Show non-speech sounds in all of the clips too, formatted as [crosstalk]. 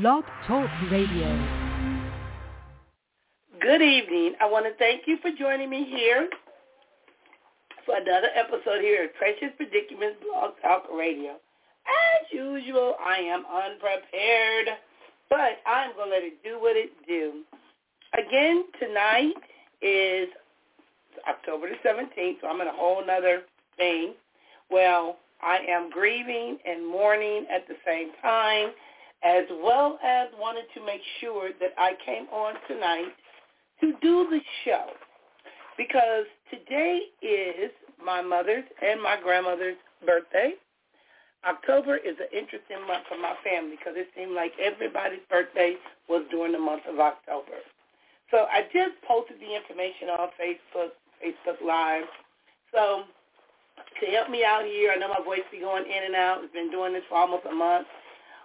Blog Talk Radio. Good evening. I want to thank you for joining me here for another episode here at Precious Predicaments Blog Talk Radio. As usual, I am unprepared, but I'm going to let it do what it do. Again, tonight is October the 17th, so I'm in a whole nother thing. Well, I am grieving and mourning at the same time, as well as wanted to make sure that I came on tonight to do the show because today is my mother's and my grandmother's birthday. October is an interesting month for my family because it seemed like everybody's birthday was during the month of October. So I just posted the information on Facebook, Facebook Live. So to help me out here, I know my voice be going in and out. I've been doing this for almost a month.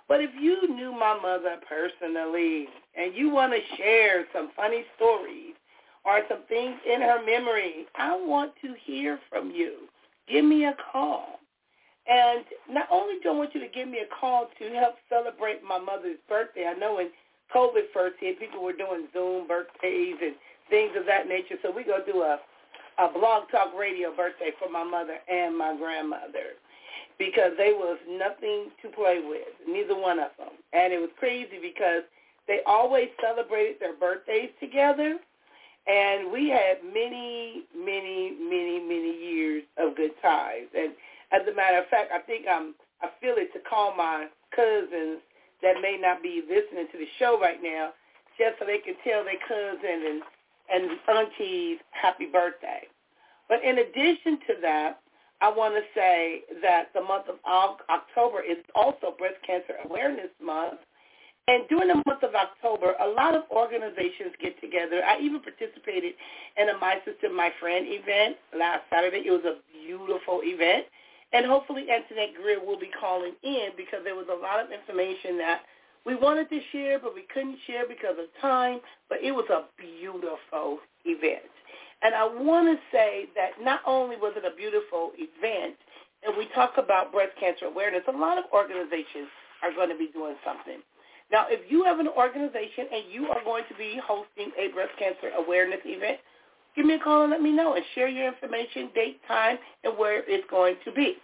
But if you knew my mother personally and you want to share some funny stories or some things in her memory, I want to hear from you. Give me a call. And not only do I want you to give me a call to help celebrate my mother's birthday, I know when COVID first hit, people were doing Zoom birthdays and things of that nature. So going to do a, a blog talk radio birthday for my mother and my grandmother because they was nothing to play with, neither one of them. And it was crazy because they always celebrated their birthdays together. And we had many, many, many, many years of good times. And as a matter of fact, I think I'm I feel it to call my cousins that may not be listening to the show right now, just so they can tell their cousins and and aunties happy birthday. But in addition to that, I want to say that the month of October is also Breast Cancer Awareness Month. And during the month of October, a lot of organizations get together. I even participated in a My Sister, My Friend event last Saturday. It was a beautiful event. And hopefully Antoinette Greer will be calling in because there was a lot of information that we wanted to share, but we couldn't share because of time. But it was a beautiful event. And I want to say that not only was it a beautiful event, and we talk about breast cancer awareness, a lot of organizations are going to be doing something. Now, if you have an organization and you are going to be hosting a breast cancer awareness event, give me a call and let me know and share your information, date, time, and where it's going to be.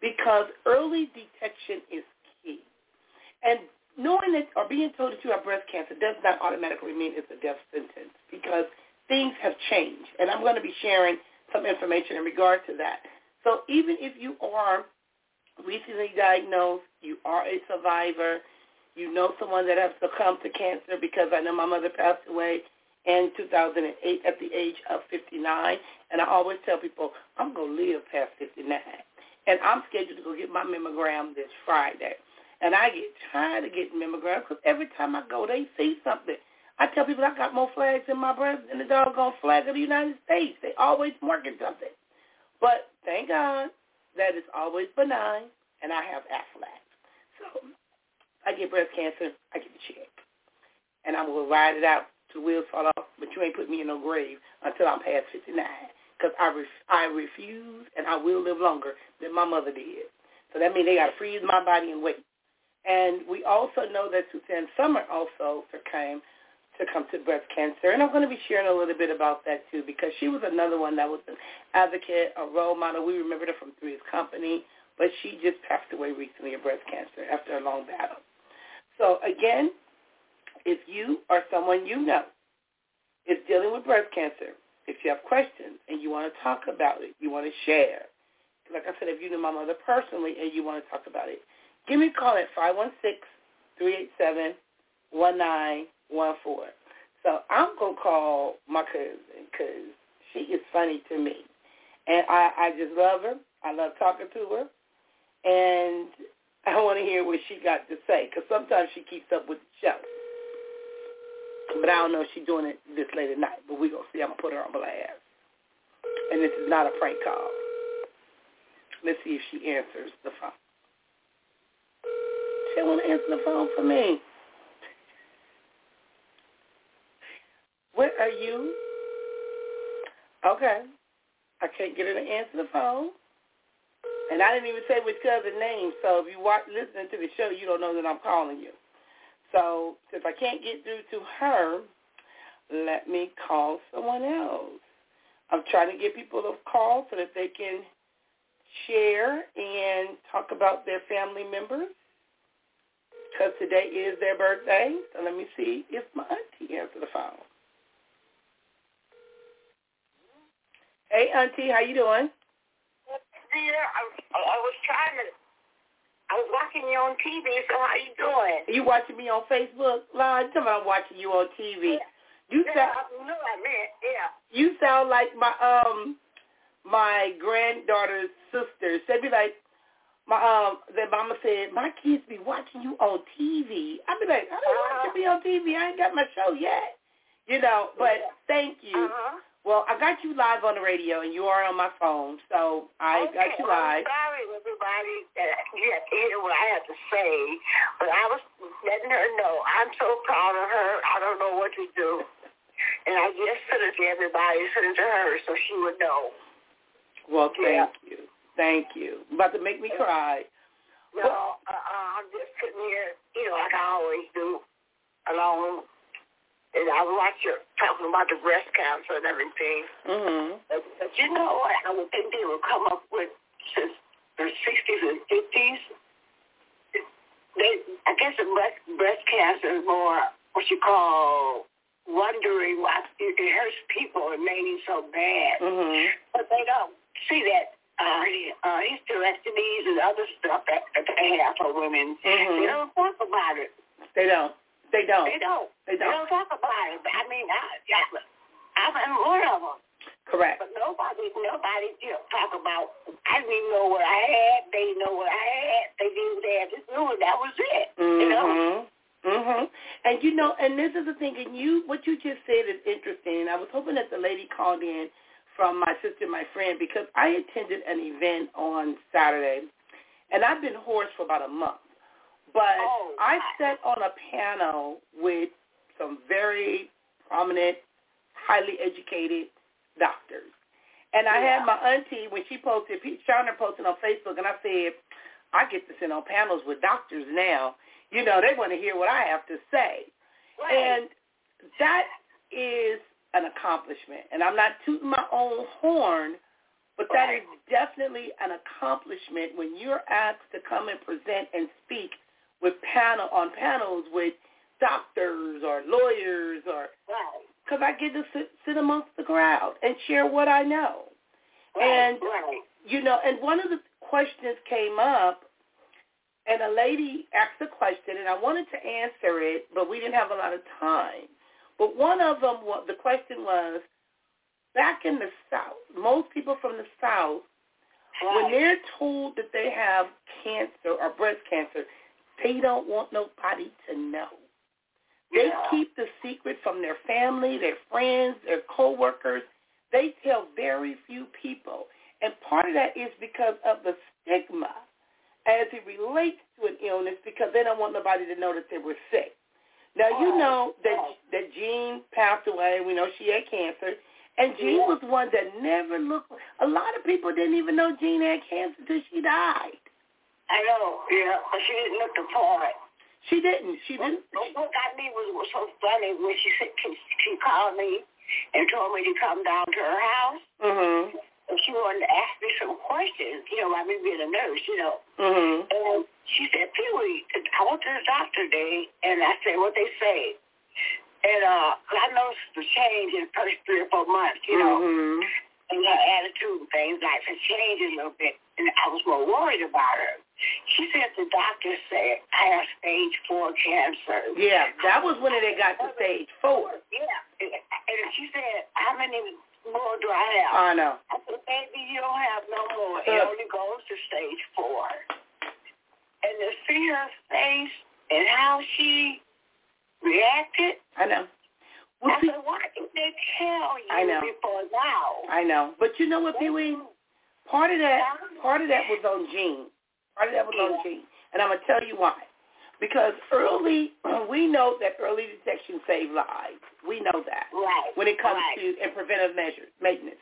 Because early detection is key. And knowing that or being told that you have breast cancer does not automatically mean it's a death sentence because things have changed. And I'm going to be sharing some information in regard to that. So even if you are recently diagnosed, you are a survivor, you know someone that has succumbed to cancer because I know my mother passed away in 2008 at the age of 59. And I always tell people, I'm going to live past 59. And I'm scheduled to go get my mammogram this Friday. And I get tired of getting mammograms because every time I go, they see something. I tell people I got more flags in my breast than the doggone flag of the United States. They always marking something. But thank God that it's always benign, and I have Aflac. So I get breast cancer, I get the check. And I'm going to ride it out the wheels fall off, but you ain't put me in no grave until I'm past 59. Because I, ref- I refuse, and I will live longer than my mother did. So that means they got to freeze my body and wait. And we also know that Suzanne Somers also succumbed succumbed to breast cancer. And I'm going to be sharing a little bit about that too because she was another one that was an advocate, a role model. We remembered her from Three's Company, but she just passed away recently of breast cancer after a long battle. So again, if you or someone you know is dealing with breast cancer, if you have questions and you want to talk about it, you want to share, like I said, if you know my mother personally and you want to talk about it, give me a call at 516 387 one four. So I'm gonna call my cousin because she is funny to me, and I I just love her. I love talking to her, and I want to hear what she got to say because sometimes she keeps up with the show. But I don't know if she's doing it this late at night. But we gonna see. I'm gonna put her on blast, and this is not a prank call. Let's see if she answers the phone. She want to answer the phone for me. Where are you? Okay. I can't get her to answer the phone. And I didn't even say which cousin name, so if you watch listening to the show, you don't know that I'm calling you. So if I can't get through to her, let me call someone else. I'm trying to get people to call so that they can share and talk about their family members because today is their birthday. So let me see if my auntie answers the phone. Hey, auntie, how you doing? Dear, I, I was trying to. I was watching you on TV. So how you doing? You watching me on Facebook? Tell me I'm watching you on TV. Yeah. You yeah, sound. I know I meant. Yeah. You sound like my um my granddaughter's sister. She'd be like, my um, their mama said, my kids be watching you on TV. I'd be like, I don't Uh-huh. watch me on TV. I ain't got my show yet. You know, but Yeah. thank you. Uh-huh. Well, I got you live on the radio, and you are on my phone, so I okay, got you well, live. I'm sorry, everybody, that you have to hear what I have to say, but I was letting her know I'm so proud of her. I don't know what to do. And I just sent it to everybody, sent it to her so she would know. Well, Yeah. thank you. Thank you. About to make me cry. No, uh, uh, I'm just sitting here, you know, like I always do, alone. And I watch you talking about the breast cancer and everything. Mhm. But, but you know what? I would think they would come up with since the 60s and 50s. They, I guess the breast, breast cancer is more what you call wondering why it, hurts people and made it so bad. Mhm. But they don't see that uh, uh, hysterectomies and other stuff that, that they have for women. They Mhm. don't talk about it. They don't. They don't. They don't. They They don't. don't talk about it. But I mean, I, I, I'm one of them. Correct. But nobody, nobody you know, talk about. I didn't even know what I had. They didn't know what I had. They didn't. Just knew it. That was it. You know. Mhm. Mhm. And you know, and this is the thing. And you, what you just said is interesting. I was hoping that the lady called in from my sister, my friend, because I attended an event on Saturday, and I've been hoarse for about a month. But Oh, I sat on a panel with some very prominent, highly educated doctors. And I Yeah. had my auntie when she posted, Pete Shiner posted on Facebook, and I said, I get to sit on panels with doctors now. You know, they want to hear what I have to say. Right. And that is an accomplishment. And I'm not tooting my own horn, but that is definitely an accomplishment when you're asked to come and present and speak with panel on panels with doctors or lawyers or right. because I get to sit, sit amongst the crowd and share what I know. Right. And right. you know, and one of the questions came up, and a lady asked a question, and I wanted to answer it, but we didn't have a lot of time. But one of them, the question was, back in the South, most people from the South, when they're told that they have cancer or breast cancer, they don't want nobody to know. They Yeah. keep the secret from their family, their friends, their coworkers. They tell very few people. And part of that is because of the stigma as it relates to an illness because they don't want nobody to know that they were sick. Now you know that that Jean passed away. We know she had cancer. And Jean was one that never looked a lot of people didn't even know Jean had cancer until she died. I know. Yeah. But she didn't look the part. She didn't. She didn't what what got me was, was so funny when she said she, she called me and told me to come down to her house mhm. and she wanted to ask me some questions. You know, about me being a nurse. You know. Mhm. And she said, Pee Wee, I went to the doctor today, and I said, what they say? And uh, I noticed the change in the first three or four months, you know, Mhm. and her attitude and things like that changed a little bit. And I was more worried about her. She said the doctor said I have stage four cancer. Yeah, that was when it got to stage four. Yeah. And, she said, how many more do I have? I know. I said, baby, you don't have no more. It Uh. only goes to stage four. And to see her face and how she reacted, I know. Well, I see, said, why didn't they tell you I know. before now? I know. But you know what, Pee Wee? Part of that, part of that was on Jean. Part of that was on. Jean, and I'm gonna tell you why. Because early, [clears throat] we know that early detection saves lives. We know that Right. when it comes right. to and preventive measures, maintenance.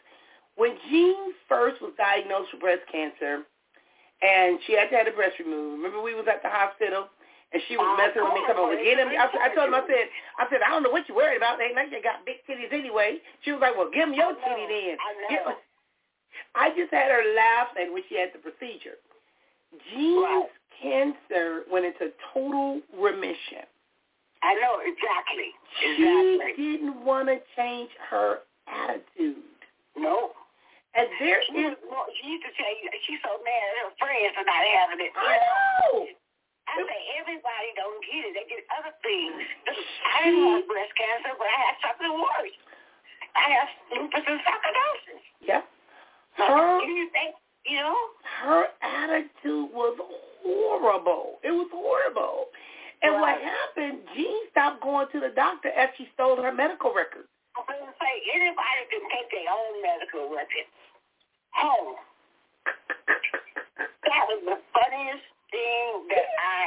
When Jean first was diagnosed with breast cancer, and she had to have the breast removed. Remember, we was at the hospital, and she was oh, messing with me, coming over get him. I, I told him, I said, I said, I don't know what you're worried about. They like they got big titties anyway. She was like, well, give him your titty then. I know. I just had her laughing when she had the procedure. Jean's Right. cancer went into total remission. I know exactly. She Exactly. didn't want to change her attitude. No. And there She, is, she used to say she's so mad at her friends for not having it. I know. I say everybody don't get it. They get other things. I didn't have breast cancer, but I had something worse. I have lupus and sarcoidosis. Yeah. Her, You think, you know? Her attitude was horrible. It was horrible. And what happened, Jean stopped going to the doctor after she stole her medical records. I'm going to say anybody can take their own medical records home. That was the funniest thing that I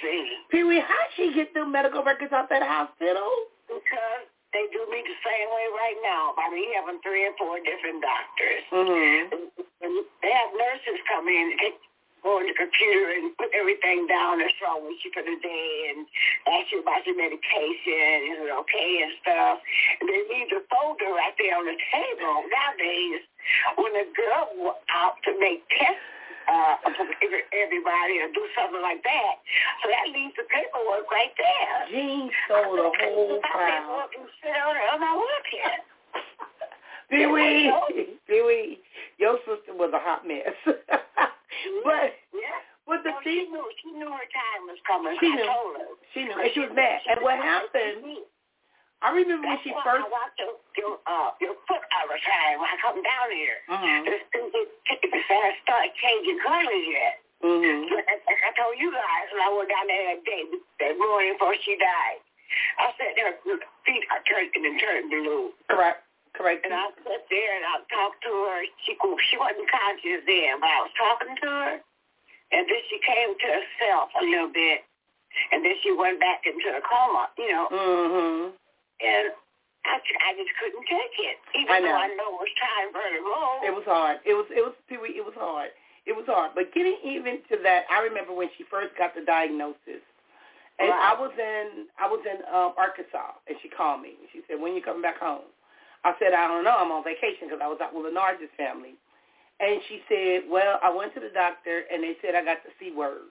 see. Pee Wee, how'd she get them medical records out that hospital? Because they do me the same way right now by me having three or four different doctors. Mm-hmm. And they have nurses come in and go on the computer and put everything down that's wrong with you for the day and ask you about your medication, is it okay and stuff. And they leave the folder right there on the table. Nowadays, when a girl go out to make tests uh, for everybody or do something like that, so that leaves the paperwork right there. Jean stole the whole file. Sit on it on my work here. Pee Wee, Pee Wee, your sister was a hot mess. [laughs] but Yeah. but the No, she knew she knew her time was coming. She I told her. she knew, and she was mad. And what happened? I remember when she first. I watch your your uh your foot all the time when I come down here. Mhm. It's, it's, I start changing colors yet. Mhm. As I told you guys when I went down there that day, that morning before she died. I said her feet are turned and turned blue. Correct. Correct. And I sat there and I talked to her. She she wasn't conscious then, but I was talking to her. And then she came to herself a little bit. And then she went back into a coma, you know. Mm-hmm. And I, I just couldn't take it. Even I know. though I know it was time for to go. It was hard. It was it was Pee Wee, it was hard. It was hard. But getting even to that, I remember when she first got the diagnosis. And I was in I was in um, Arkansas, and she called me. She said, "When you coming back home?" I said, "I don't know. I'm on vacation because I was out with the Nargis family." And she said, "Well, I went to the doctor, and they said I got the C word."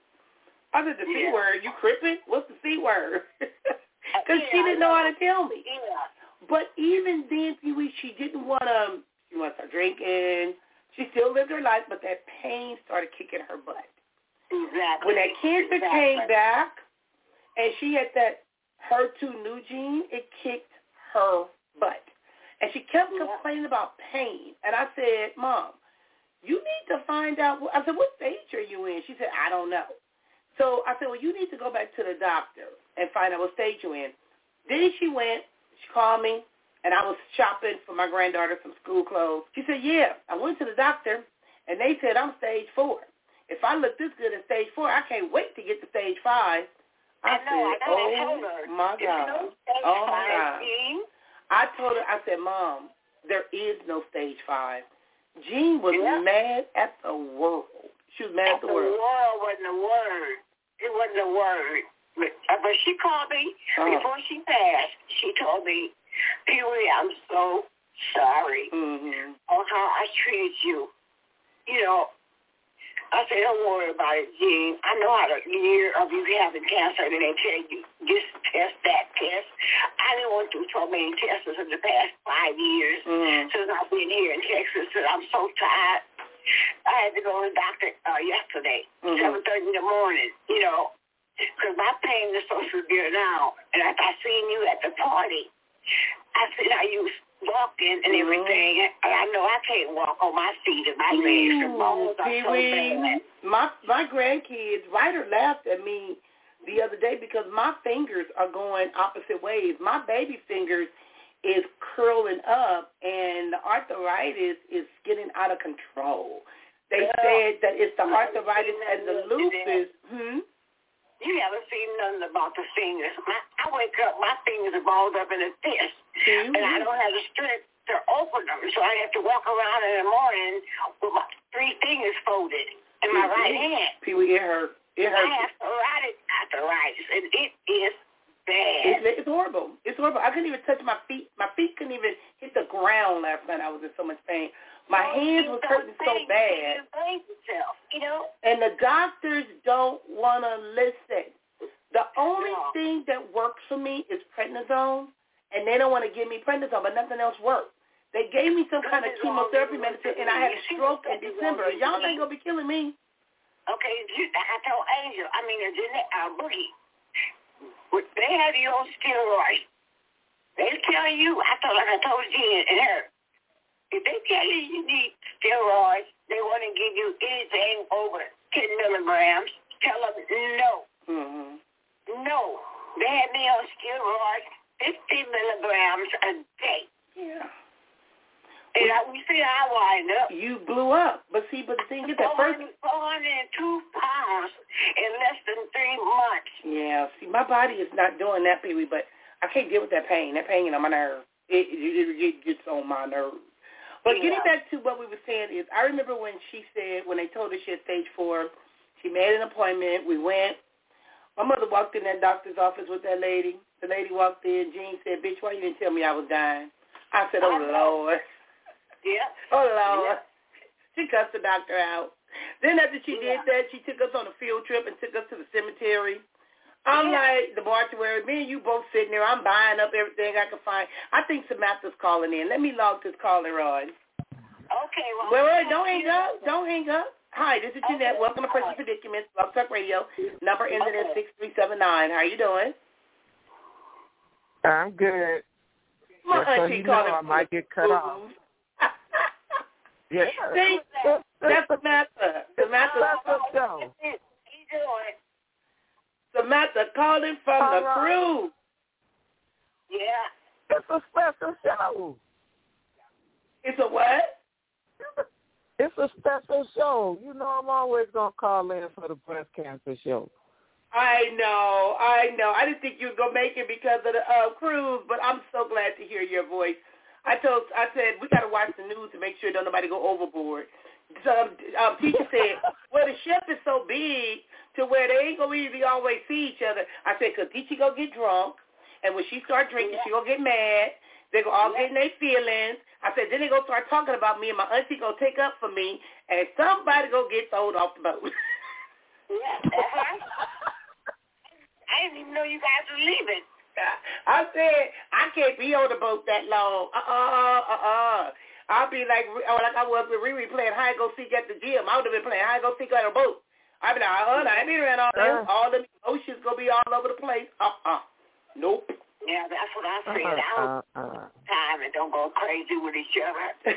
I said, "The C word? You crippin'? What's the C word?" [laughs] Uh, because she Yeah, I didn't know how to tell me. Yeah. But even then, Pee Wee, she didn't want to. She wants to drinking. She still lived her life, but that pain started kicking her butt. Exactly. When that cancer exactly. came back, and she had that HER2/neu gene, it kicked her butt, and she kept Yeah. complaining about pain. And I said, Mom, you need to find out. I said, what stage are you in? She said, I don't know. So I said, well, you need to go back to the doctor and find out what stage you're in. Then she went. She called me, and I was shopping for my granddaughter some school clothes. She said, yeah, I went to the doctor, and they said I'm stage four. If I look this good at stage four, I can't wait to get to stage five. I, I know, said, I told oh my God. Oh, my God. I told her, I said, Mom, there is no stage five. Jean was Yeah. mad at the world. She was mad at the the world. world wasn't a word. It wasn't a word. But, but she called me Oh. before she passed. She told me, Pee Wee, I'm so sorry Mm-hmm. on how I treated you. You know, I said, don't worry about it, Jean. I know how the year of you having cancer, and they tell you this test, that test. I didn't went through so many tests in the past five years Mm-hmm. since I've been here in Texas, and I'm so tired. I had to go to the doctor uh, yesterday, Mhm. seven thirty in the morning. You know, because my pain is so severe now. And if I seen you at the party, I seen how you was walking and Mhm. everything, and I know I can't walk on my feet and my legs. The bones are so bad. My my grandkids, right or left at me the other day because my fingers are going opposite ways. My baby fingers is curling up, and the arthritis is getting out of control. They Yeah. said that it's the arthritis and the lupus. Hmm. You haven't seen nothing about the fingers. My, I wake up, my fingers are balled up in a fist. and I don't have the strength to open them, so I have to walk around in the morning with my three fingers folded in my right hand. Pee Wee, it hurt. It hurts. I have arthritis, arthritis, and it is bad. It's, it's horrible. It's horrible. I couldn't even touch my feet. My feet couldn't even hit the ground last night. I was in so much pain. My hands were hurting so bad. You you know. And the doctors don't want to listen. The only thing that works for me is prednisone, and they don't want to give me prednisone, but nothing else works. They gave me some kind of chemotherapy medicine, and I had a stroke in December. Y'all ain't gonna be killing me. Okay, you, I told Angel, I mean, Jeanette, uh, Boogie, they have you on steroids. They tell you, I told, like I told Jen and her, if they tell you you need steroids, they want to give you anything over 10 milligrams, tell them no, Mm-hmm. no. They had me on steroids, 50 milligrams a day. Yeah. And I, you see how I wind up. You blew up, but see, but the thing is, at first, 402 pounds in less than three months. yeah. See, my body is not doing that, baby, but I can't deal with that pain. That pain on my nerve. It, it, it gets on my nerve. But Yeah. getting back to what we were saying is, I remember when she said, when they told her she had stage four, she made an appointment. We went. My mother walked in that doctor's office with that lady. The lady walked in. Jean said, bitch, why you didn't tell me I was dying? I said, oh, Lord. [laughs] Yeah. [laughs] Oh, Lord. Yeah. She cussed the doctor out. Then after she did that, she took us on a field trip and took us to the cemetery. I'm Yeah. like, the mortuary, me and you both sitting there. I'm buying up everything I can find. I think Samantha's calling in. Let me log this caller on. Okay, well. Wait, wait, uh, don't hang up. Don't hang up. Hi, this is Jeanette. Okay. Welcome to Precious Predicaments, Blog Talk Radio. Number ending in 6379. How are you doing? I'm good. My Just so auntie you know, I might get cut off. booth. [laughs] Yeah. [laughs] See, that's Samantha. Samantha, That's a show. He doing. Samantha calling from All the right. cruise. Yeah. It's a special show. It's a what? It's a special show. You know, I'm always gonna call in for the breast cancer show. I know, I know. I didn't think you were gonna make it because of the uh, cruise, but I'm so glad to hear your voice. I told, I said we got to watch the news to make sure don't nobody go overboard. So um, um, teacher said, [laughs] well, the ship is so big to where they ain't gonna easily always see each other. I said, cause teacher go get drunk, and when she start drinking, she gonna get mad. They go all get in their feelings. I said, then they go start talking about me, and my auntie gonna take up for me, and somebody go get thrown off the boat. Yeah. Uh-huh. I didn't even know you guys were leaving. [laughs] I said I can't be on the boat that long. Uh uh uh uh. I'll be like oh, like I was with Riri playing hide go seek at the gym. I would have been playing hide go seek on a boat. I'd be like, uh, I ain't been around all this. Uh. All the emotions gonna be all over the place. Uh uh. Nope. Yeah, that's what I said. I don't Uh, uh, time and don't go crazy with each other. [laughs]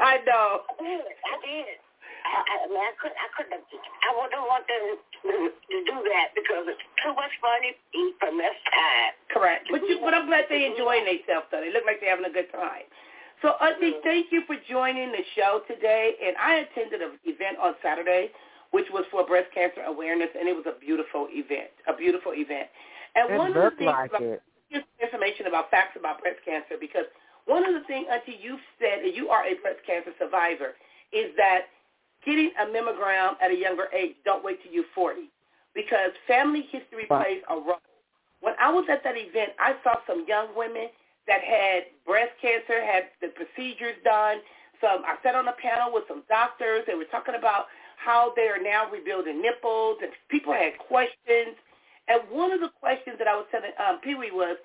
I know. I did. I did. I, I, I mean, I couldn't. I couldn't. I wouldn't want them to, to do that because it's too much money eat for less time. Correct. But you, but I'm glad they're enjoying themselves though. They look like they're having a good time. So Auntie, thank you for joining the show today. And I attended an event on Saturday, which was for breast cancer awareness, and it was a beautiful event. A beautiful event. And it one of the things like about, just information about facts about breast cancer because one of the things, Auntie, you've said, and you are a breast cancer survivor, is that getting a mammogram at a younger age, don't wait till you're 40 because family history Right. plays a role. When I was at that event, I saw some young women that had breast cancer, had the procedures done. Some I sat on a panel with some doctors. They were talking about how they are now rebuilding nipples, and people had questions. And one of the questions that I was telling um, Pee Wee was,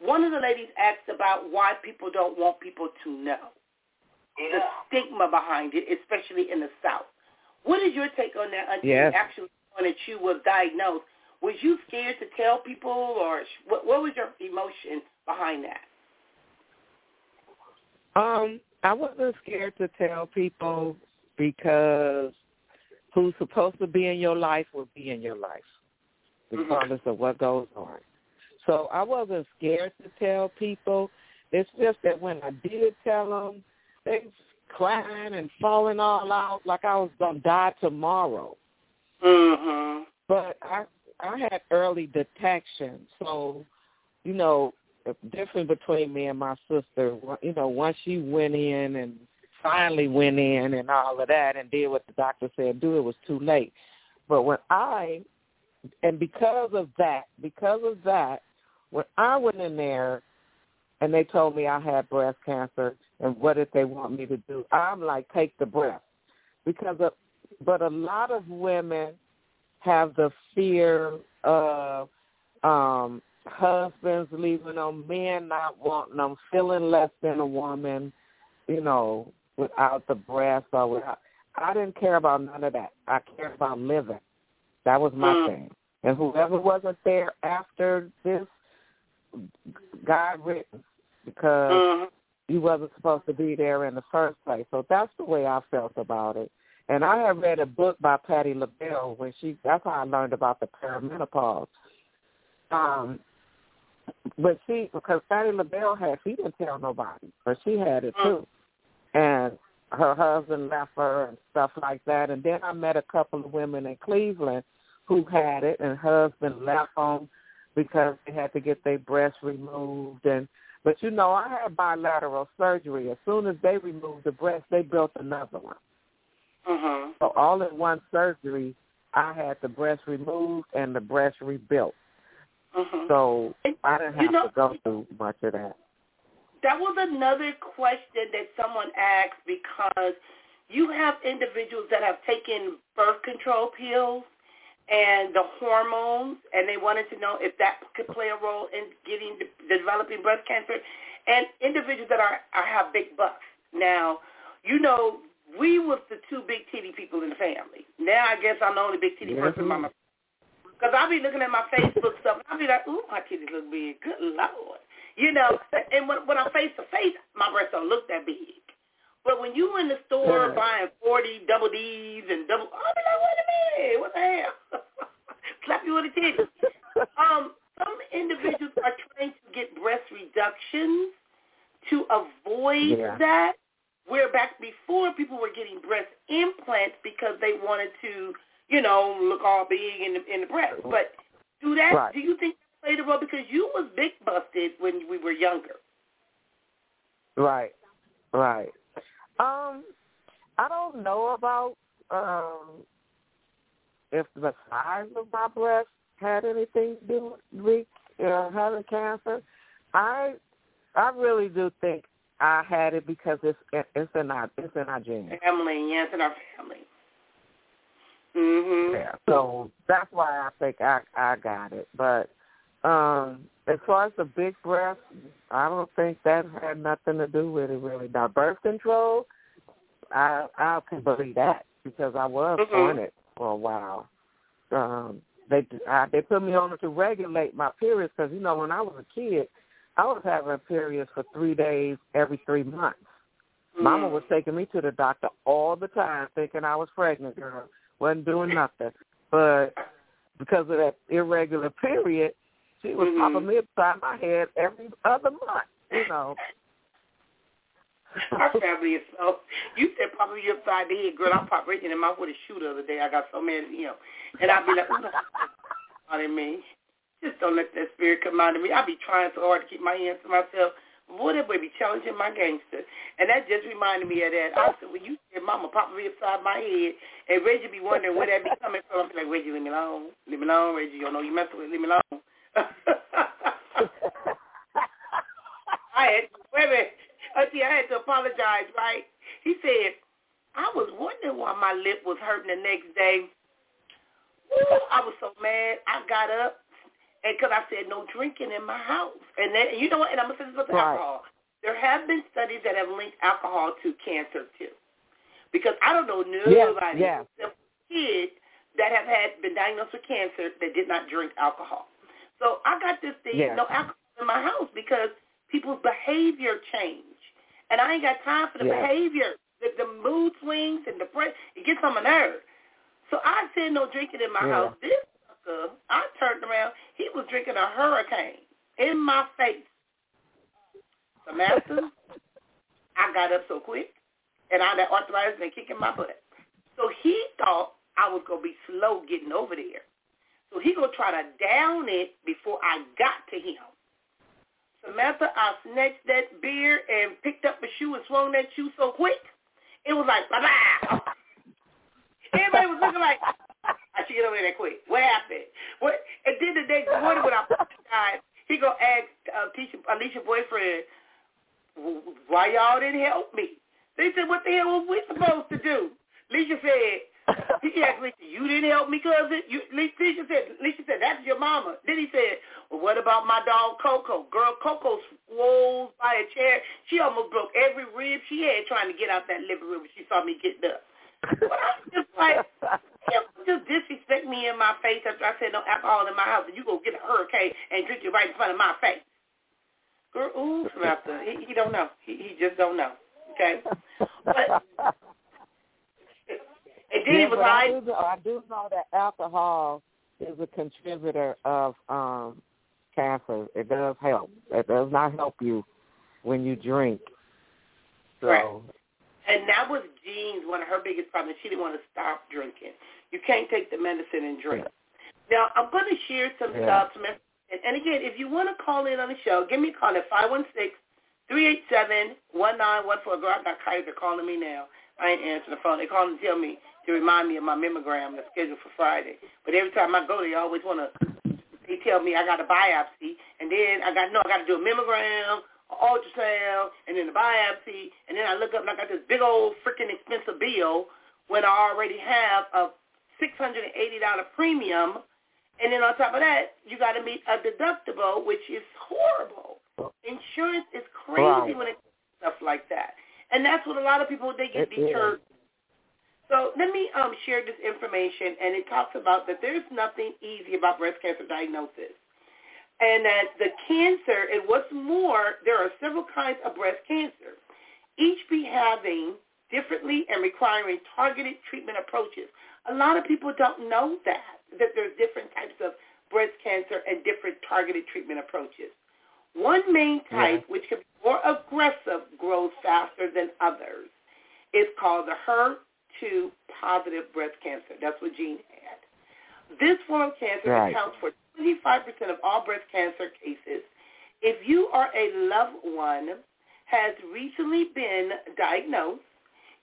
one of the ladies asked about why people don't want people to know the stigma behind it, especially in the South. What is your take on that? Until Yes. actually when that you was diagnosed, was you scared to tell people, or what, what was your emotion behind that? Um, I wasn't scared to tell people because who's supposed to be in your life will be in your life, regardless of what goes on. So I wasn't scared to tell people. It's just that when I did tell them, they was crying and falling all out like I was gonna die tomorrow. Mm-hmm. But I I had early detection, so you know the difference between me and my sister. You know, once she went in and finally went in and all of that and did what the doctor said do, it was too late. But when I and because of that, because of that, when I went in there and they told me I had breast cancer and what did they want me to do, I'm like, take the breast. Because of, but a lot of women have the fear of um husbands leaving them, men not wanting them, feeling less than a woman, you know, without the breast or without I didn't care about none of that. I cared about living. That was my mm. thing. And whoever wasn't there after this, God written because mm. you wasn't supposed to be there in the first place. So that's the way I felt about it. And I had read a book by Patti LaBelle when she. That's how I learned about the perimenopause. Um, but she, because Patti LaBelle had, she didn't tell nobody, but she had it mm. too. And her husband left her and stuff like that. And then I met a couple of women in Cleveland who had it, and husband left them because they had to get their breasts removed. And but you know, I had bilateral surgery. As soon as they removed the breast, they built another one. Mm-hmm. So all in one surgery, I had the breast removed and the breast rebuilt. Mm-hmm. So I didn't have you know, to go through much of that that was another question that someone asked because you have individuals that have taken birth control pills and the hormones, and they wanted to know if that could play a role in getting developing breast cancer, and individuals that are, are have big butts. Now, you know, we was the two big titty people in the family. Now I guess I'm the only big titty mm-hmm. person by myself. Because I'll be looking at my Facebook stuff, and I'll be like, ooh, my titties look big. Good Lord. You know, and when, when I'm face to face, my breasts don't look that big. But when you in the store buying 40 double D's and double, I'll be like, wait a minute, what the hell? [laughs] Slap you with a titty. [laughs] Um, some individuals are trying to get breast reductions to avoid yeah. that. Where back before people were getting breast implants because they wanted to, you know, look all big in the in the breast. But do that? Right. Do you think played a role because you was big busted when we were younger. Right, right. Um, I don't know about um if the size of my breast had anything to do with uh, having cancer. I I really do think I had it because it's it's in our it's in our genes. Family, yes, in our family. Mhm. Yeah. So that's why I think I I got it. But um, as far as the big breast, I don't think that had nothing to do with it really. Now birth control, I I can believe that because I was mm-hmm. on it for a while. Um, they I, they put me on it to regulate my periods because you know when I was a kid, I was having periods for three days every three months. Mm-hmm. Mama was taking me to the doctor all the time, thinking I was pregnant. Girl, wasn't doing nothing, but because of that irregular period, she was mm-hmm. popping me upside my head every other month, you know. Our [laughs] family is so. You said pop me upside the head, girl. I popped right in the mouth with a shoe the other day. I got so mad at him, and I'd be like, "Out [laughs] of me, just don't let that spirit come out of me." I'd be trying so hard to keep my hands to myself. Boy, that boy be challenging my gangster. And that just reminded me of that. I said, when you said mama pop me upside my head, and Reggie be wondering where that be coming from, I'm like, Reggie, leave me alone. Leave me alone, Reggie. You don't know you messing with Leave me alone. I had wait a minute. Auntie, I had to apologize, right? He said, I was wondering why my lip was hurting the next day. Ooh, I was so mad. I got up and because I said no drinking in my house. And then you know what? And I'm gonna say this with right. alcohol. There have been studies that have linked alcohol to cancer too. Because I don't know nobody yes, yes. kids that have had been diagnosed with cancer that did not drink alcohol. So I got this thing, yes. no alcohol in my house because people's behavior change. And I ain't got time for the yes. behavior. The, the mood swings and the breath, it gets on my nerves. So I said no drinking in my yeah. house. This sucker, I turned around, he was drinking a hurricane in my face. Samantha, [laughs] I got up so quick, and I had arthritis and kicking my butt. So he thought I was going to be slow getting over there. So he gonna try to down it before I got to him. Samantha, I snatched that beer and picked up a shoe and swung that shoe so quick, it was like blah. Everybody was looking like, I should get over there that quick. What happened? What? And then the next morning when I died, he go ask uh, Tisha, Alicia boyfriend, why y'all didn't help me? They said, what the hell were we supposed to do? Alicia said, he asked Alicia, you didn't help me, cousin? You, Alicia said, Alicia said, that's your mama. Then he said, well, what about my dog Coco? Girl, Coco swole by a chair. She almost broke every rib she had trying to get out that living room when she saw me getting up. But I was just like, just disrespect me in my face after I said no alcohol in my house, and you go get a hurricane and drink it right in front of my face. Girl, ooh, Samantha, he, he don't know. He, he just don't know. Okay, but and then yeah, he was I do, I do know that alcohol is a contributor of um cancer. It does help. It does not help you when you drink. So Right. And that was Jean's one of her biggest problems. She didn't want to stop drinking. You can't take the medicine and drink. Now I'm going to share some Yeah. stuff. Some, and, and again, if you want to call in on the show, give me a call at five one six three eight seven one nine one four. Girl, I got Kaiser calling me now. I ain't answering the phone. They call and tell me to remind me of my mammogram that's scheduled for Friday. But every time I go, there, they always want to. They tell me I got a biopsy, and then I got no, I got to do a mammogram, an ultrasound, and then the biopsy, and then I look up and I got this big old freaking expensive bill when I already have a six hundred and eighty dollar premium, and then on top of that, you got to meet a deductible, which is horrible. Insurance is crazy Right. when it stuff like that, and that's what a lot of people they get It is. So let me um, share this information, and it talks about that there's nothing easy about breast cancer diagnosis, and that the cancer, and what's more, there are several kinds of breast cancer, each behaving differently and requiring targeted treatment approaches. A lot of people don't know that, that there's different types of breast cancer and different targeted treatment approaches. One main type, which can be more aggressive, grows faster than others. It's called the HER2 positive breast cancer. That's what Jean had. This form of cancer Right. accounts for 25% of all breast cancer cases. If you are a loved one has recently been diagnosed,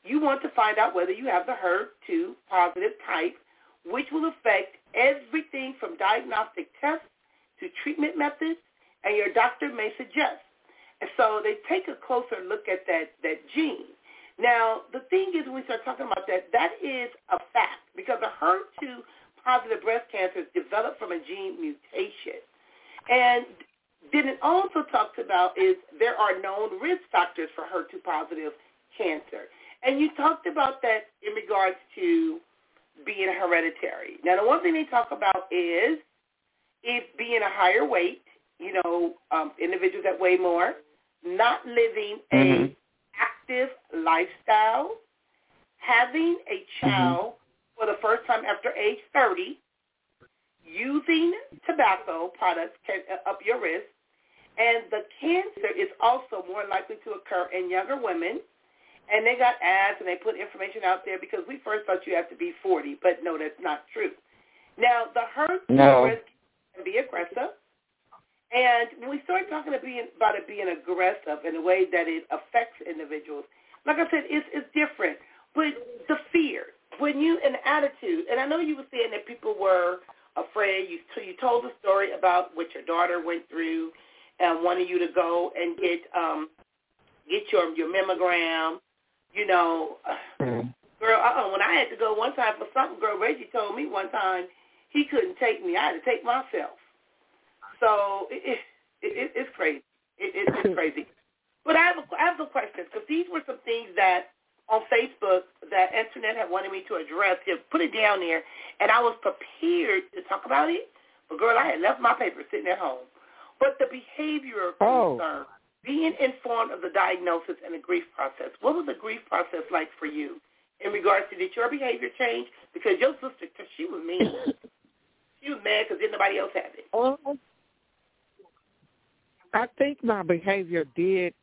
you want to find out whether you have the HER2 positive type, which will affect everything from diagnostic tests to treatment methods, and your doctor may suggest. And so they take a closer look at that, that gene. Now, the thing is when we start talking about that, that is a fact because the HER2 positive breast cancer is developed from a gene mutation. And then it also talks about is there are known risk factors for HER2 positive cancer. And you talked about that in regards to being hereditary. Now, the one thing they talk about is if being a higher weight, you know, um, individuals that weigh more, not living a Mhm. Active lifestyle, having a child for the first time after age 30, using tobacco products can uh, up your risk, and the cancer is also more likely to occur in younger women. And they got ads and they put information out there because we first thought you have to be 40, but no, that's not true. Now, the HER2 No. risk can be aggressive. And when we start talking about, being, about it being aggressive in the way that it affects individuals, like I said, it's, it's different. But the fear, when you, an attitude, and I know you were saying that people were afraid. You, so you told the story about what your daughter went through and wanted you to go and get um, get your your mammogram. You know, Mhm. girl, uh-uh. when I had to go one time for something, girl, Reggie told me one time he couldn't take me. I had to take myself. So it, it, it, it's crazy. It, it, it's [laughs] crazy. But I have a, I have some questions because these were some things that on Facebook that Antoinette had wanted me to address. To put it down there, and I was prepared to talk about it. But girl, I had left my paper sitting at home. But the behavioral Oh. concern, being informed of the diagnosis and the grief process. What was the grief process like for you in regards to did your behavior change? Because your sister, cause she was mean. [laughs] she was mad because didn't nobody else have it. Well, I think my behavior did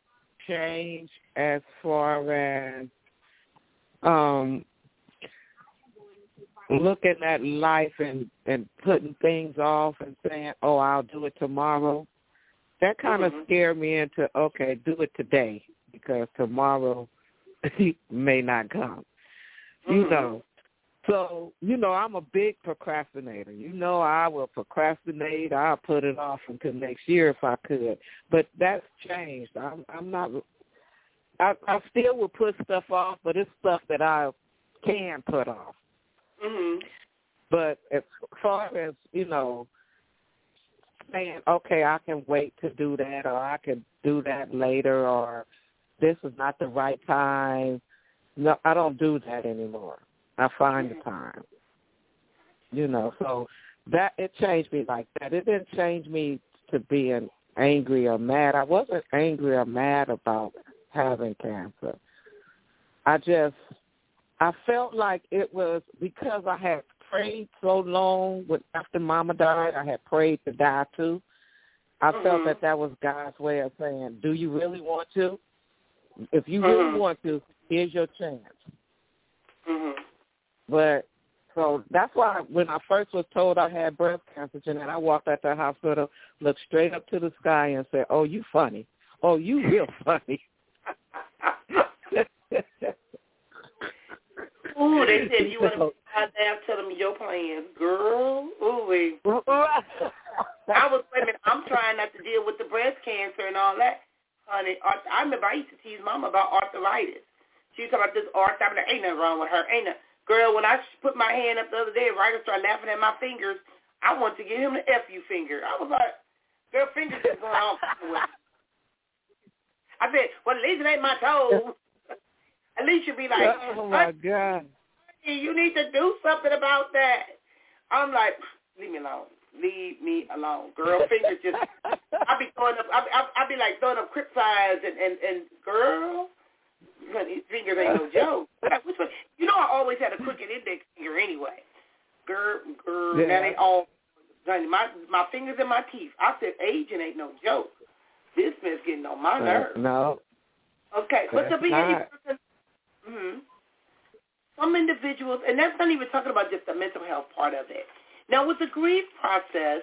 change as far as um looking at life and and putting things off and saying, "Oh, I'll do it tomorrow." That kind of Mhm. scared me into, "Okay, do it today because tomorrow [laughs] may not come." You Mhm. know. So, you know, I'm a big procrastinator. You know, I will procrastinate. I'll put it off until next year if I could. But that's changed. I'm, I'm not. I, I still will put stuff off, but it's stuff that I can put off. Mhm. But as far as you know, saying okay, I can wait to do that, or I can do that later, or this is not the right time. No, I don't do that anymore. I find the time. You know, so that it changed me like that. It didn't change me to being angry or mad. I wasn't angry or mad about having cancer. I just I felt like it was because I had prayed so long with after Mama died. I had prayed to die too. I Mhm. felt that that was God's way of saying, "Do you really want to? If you really Mhm. want to, here's your chance." Mhm. But so that's why when I first was told I had breast cancer, Jeanette, I walked out the hospital, looked straight up to the sky, and said, "Oh, you funny. Oh, you real [laughs] funny." Ooh, they said if you want to out there, tell them your plans, girl. Ooh, wee. [laughs] I was wait a. I'm trying not to deal with the breast cancer and all that, honey. I remember I used to tease mom about arthritis. She was talking about this arthritis. Ain't nothing wrong with her. Ain't no girl. When I put my hand up the other day, Ryder started laughing at my fingers. I wanted to give him the f you finger. I was like, girl, fingers just going on. I said, well, at least it ain't my toes. [laughs] at least you'd be like, oh my God. You need to do something about that. I'm like, leave me alone. Leave me alone, girl. Fingers just. I be throwing up. I, I, I be like throwing up crip signs and and and girl, honey, fingers ain't no joke. Like, which one? You know, I always had a crooked index finger anyway. Girl, girl, Yeah. now they all. Honey, my my fingers and my teeth. I said aging ain't no joke. This man's getting on my nerves. no, Okay, but to be any not. person, hmm some individuals, and that's not even talking about just the mental health part of it. Now, with the grief process,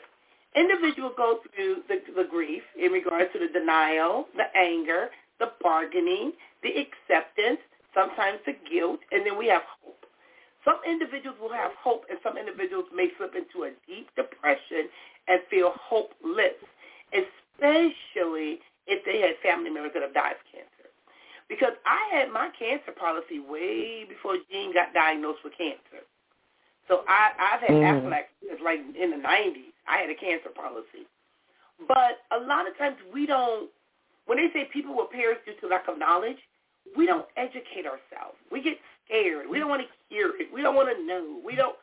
individuals go through the, the grief in regards to the denial, the anger, the bargaining, the acceptance, sometimes the guilt, and then we have hope. Some individuals will have hope, and some individuals may slip into a deep depression and feel hopeless, especially if they had family members that have died of cancer. Because I had my cancer policy way before Jean got diagnosed with cancer. So I, I've had Mm. Aflac like in the 90s. I had a cancer policy. But a lot of times we don't, when they say people will perish due to lack of knowledge, we don't educate ourselves. We get scared. We don't want to hear it. We don't want to know. We don't,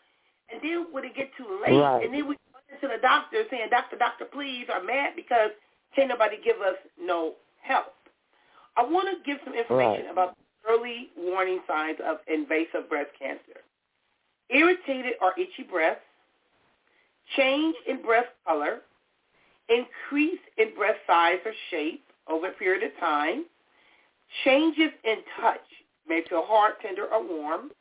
and then when it get too late, Right. and then we go into the doctor saying, doctor, doctor, please, are mad because can't nobody give us no help. I want to give some information Right. about early warning signs of invasive breast cancer. Irritated or itchy breasts, change in breast color, increase in breast size or shape over a period of time, changes in touch, may feel hard, tender, or warm,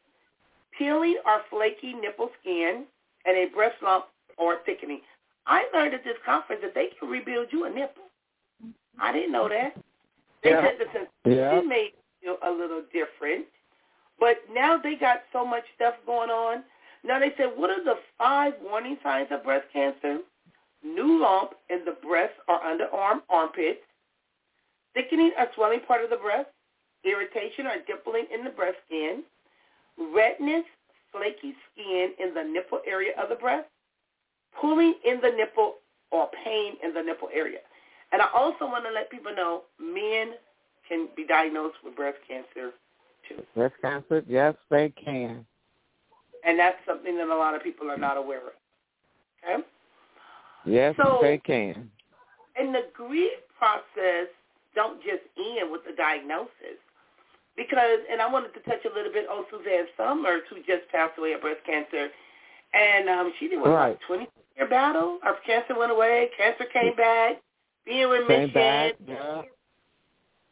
peeling or flaky nipple skin, and a breast lump or thickening. I learned at this conference that they can rebuild you a nipple. I didn't know that. They Yeah. said the sensation Yeah. may feel a little different, but now they got so much stuff going on. Now they said, what are the five warning signs of breast cancer? New lump in the breast or underarm armpits, thickening or swelling part of the breast, irritation or dimpling in the breast skin, redness, flaky skin in the nipple area of the breast, pulling in the nipple or pain in the nipple area. And I also want to let people know men can be diagnosed with breast cancer too. breast cancer, yes, they can. And that's something that a lot of people are not aware of. Okay? Yes, So- they can. In the grief process don't just end with the diagnosis. Because, and I wanted to touch a little bit on Suzanne Somers, who just passed away of breast cancer. And um, she did what, Right. like 20 year battle? Her cancer went away, cancer came back, being Came remission. back, yeah.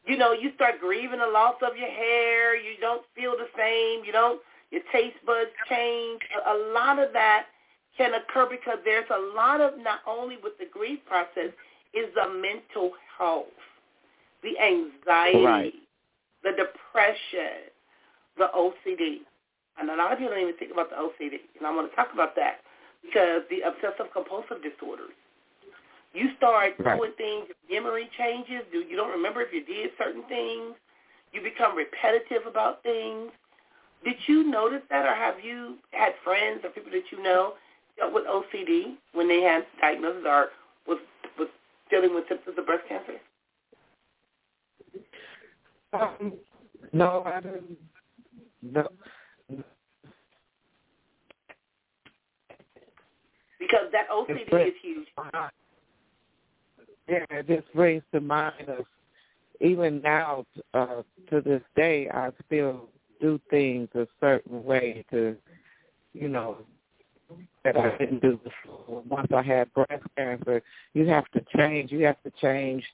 you know, you start grieving the loss of your hair. You don't feel the same. You don't. Your taste buds change. A lot of that can occur because there's a lot of not only with the grief process is the mental health, the anxiety, Right. the depression, the OCD. and a lot of people don't even think about the OCD, and I want to talk about that because the obsessive compulsive disorders. You start right. doing things, memory changes. Do you don't remember if you did certain things? You become repetitive about things. Did you notice that, or have you had friends or people that you know dealt with OCD when they had diagnosis or was was dealing with symptoms of breast cancer? Um, no, I didn't. No. Because that OCD is huge. Uh, yeah, it just brings to mind of even now uh, to this day, I still do things a certain way to, you know, that I didn't do before. Once I had breast cancer, you have to change. You have to change,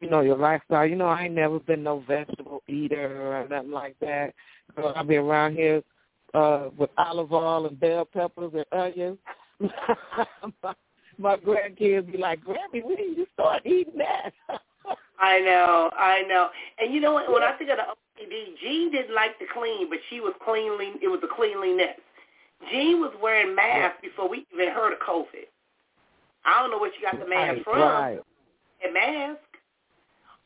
you know, your lifestyle. You know, I ain't never been no vegetable eater or nothing like that. So I'll be around here uh with olive oil and bell peppers and onions. [laughs] my, my grandkids be like, Grammy, when did you start eating that? [laughs] I know, I know. And you know what? When I think of the OCD, Jean didn't like to clean, but she was cleanly. It was a cleanliness. Jean was wearing masks before we even heard of COVID. I don't know where she got the mask right, from. Right. A mask,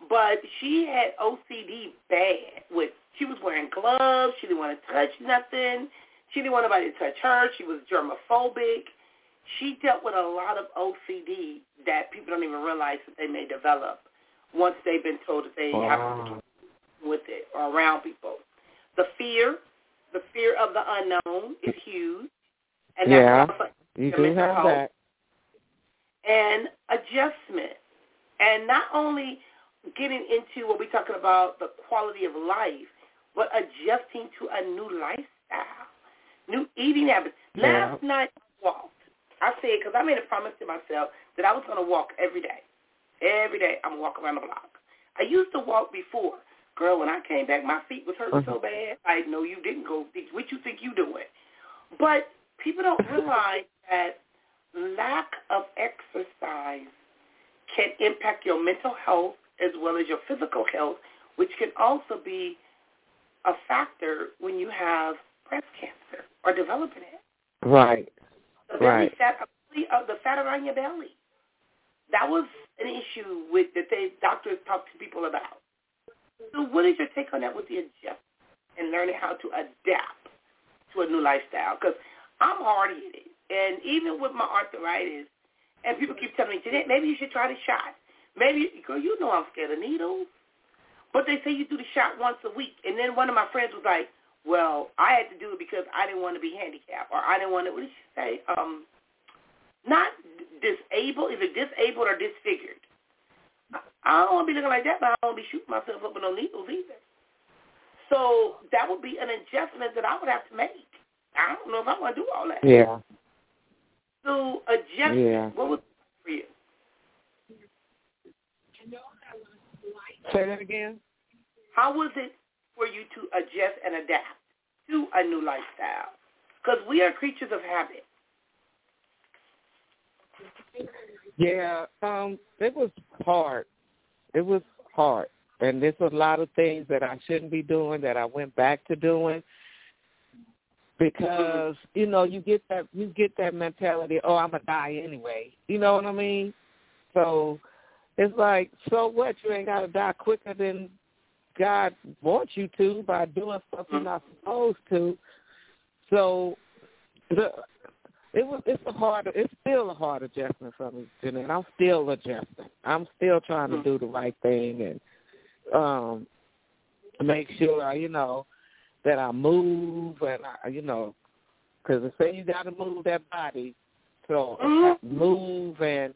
but she had OCD bad. With she was wearing gloves. She didn't want to touch nothing. She didn't want anybody to touch her. She was germophobic. She dealt with a lot of OCD that people don't even realize that they may develop once they've been told that they wow. have oh. with it or around people. The fear, the fear of the unknown is huge. And yeah, that's you do have that. And adjustment. And not only getting into what we're talking about, the quality of life, but adjusting to a new lifestyle, new eating habits. Yeah. Last night I walked. I said, because I made a promise to myself that I was going to walk every day. Every day I'm walking around the block. I used to walk before. Girl, when I came back, my feet was hurting so uh-huh. bad. I know you didn't go. What you think you doing? But people don't [laughs] realize that lack of exercise can impact your mental health as well as your physical health, which can also be a factor when you have breast cancer or developing it. Right. The belly right. fat, uh, the fat around your belly. That was an issue with that they doctors talk to people about. So what is your take on that with the adjustment and learning how to adapt to a new lifestyle? Because I'm hard headed, and even with my arthritis, and people keep telling me, Jeanette, maybe you should try the shot. Maybe, girl, you know I'm scared of needles. But they say you do the shot once a week. And then one of my friends was like, well, I had to do it because I didn't want to be handicapped, or I didn't want to, what did she say? Um, not disabled, either disabled or disfigured. I don't want to be looking like that, but I don't want to be shooting myself up with no needles either. So that would be an adjustment that I would have to make. I don't know if I want to do all that. Yeah. So adjust. Yeah. What was for you? Say that again. How was it for you to adjust and adapt to a new lifestyle? Because we are creatures of habit. Yeah, um, it was hard. It was hard, and there's a lot of things that I shouldn't be doing that I went back to doing because you know you get that you get that mentality. Oh, I'm gonna die anyway. You know what I mean? So it's like, so what? You ain't gotta die quicker than God wants you to by doing stuff you're not supposed to. So the it was it's a hard it's still a hard adjustment for me, and I'm still adjusting. I'm still trying to do the right thing and um make sure you know that I move and I you know because they say you got to move that body, so mm-hmm. move and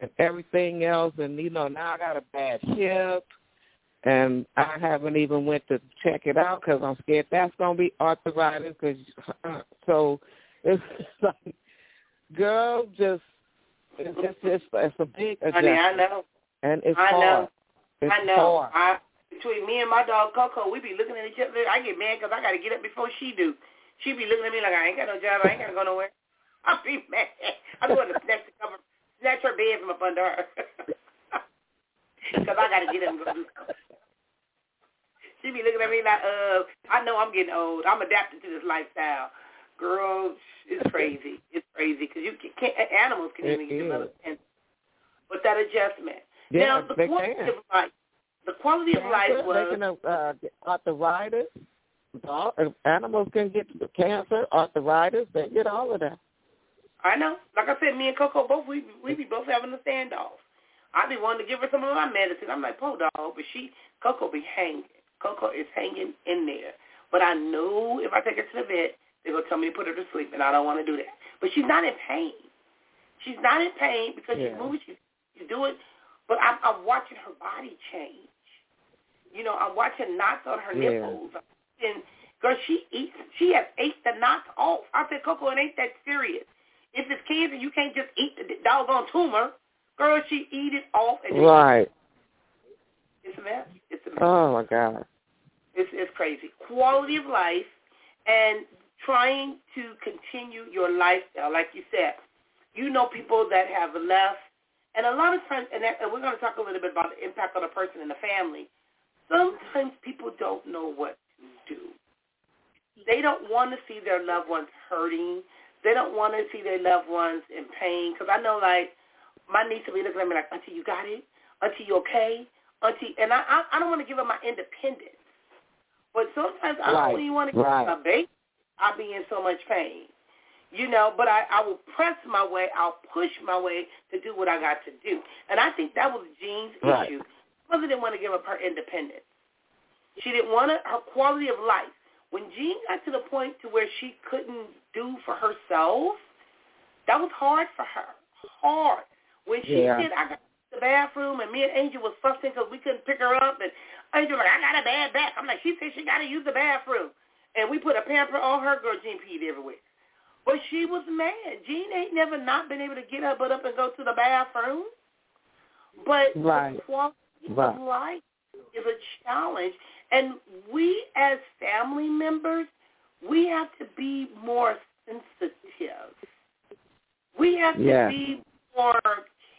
and everything else, and you know now I got a bad hip. And I haven't even went to check it out because I'm scared that's gonna be arthritis. Cause uh, so it's [laughs] like, girl, just it's just it's, it's a big adjustment. Honey, I know. And it's I hard. know. It's I know. hard. I, between me and my dog Coco, we be looking at each other. I get mad because I got to get up before she do. She be looking at me like I ain't got no job. I ain't got to go nowhere. [laughs] I be mad. I'm going to snatch the cover, snatch her bed from up under her. [laughs] Because I got to get up and go do something. she be looking at me like, uh, I know I'm getting old. I'm adapted to this lifestyle. Girl, it's crazy. It's crazy because you can't. Animals can even get develop with that adjustment. Yeah, now the quality can. of life, the quality of life was they can uh, arthritis. Uh, animals can get cancer, arthritis. They get all of that. I know. Like I said, me and Coco both we we be both having a standoff. I be wanting to give her some of my medicine. I'm like, poor dog, but she Coco be hanging. Coco is hanging in there. But I know if I take her to the vet, they're gonna tell me to put her to sleep, and I don't want to do that. But she's not in pain. She's not in pain because Yeah. she's moving. She's, she's doing. But I'm, I'm watching her body change. You know, I'm watching knots on her Yeah. nipples. And girl, she eats. She has ate the knots off. I said, Coco, it ain't that serious. If it's cancer, you can't just eat the doggone tumor. Girl, she eat it off and Right. it's a mess. It's a mess. Oh my God. It's, it's crazy. Quality of life and trying to continue your lifestyle, like you said. You know people that have left, and a lot of times, and, that, and we're going to talk a little bit about the impact on a person and the family. Sometimes people don't know what to do. They don't want to see their loved ones hurting. They don't want to see their loved ones in pain. Because I know, like, my niece will be looking at me like, Auntie, you got it? Auntie, you okay? Auntie, and I, I, I don't want to give up my independence. But sometimes I Right, don't even want to give right. up my baby. I'll be in so much pain. You know, but I, I will press my way. I'll push my way to do what I got to do. And I think that was Jean's Right. issue. Mother didn't want to give up her independence. She didn't want to, her quality of life. When Jean got to the point to where she couldn't do for herself, that was hard for her. Hard. When she Yeah. said, I got to the bathroom, and me and Angel was fussing because we couldn't pick her up, and Angel like, I got a bad back. I'm like, she said she got to use the bathroom. And we put a pamper on her, girl, Jean peed everywhere. But she was mad. Jean ain't never not been able to get her butt up and go to the bathroom. But Right. the quality Right. of life is a challenge. And we as family members, we have to be more sensitive. We have to Yeah. be more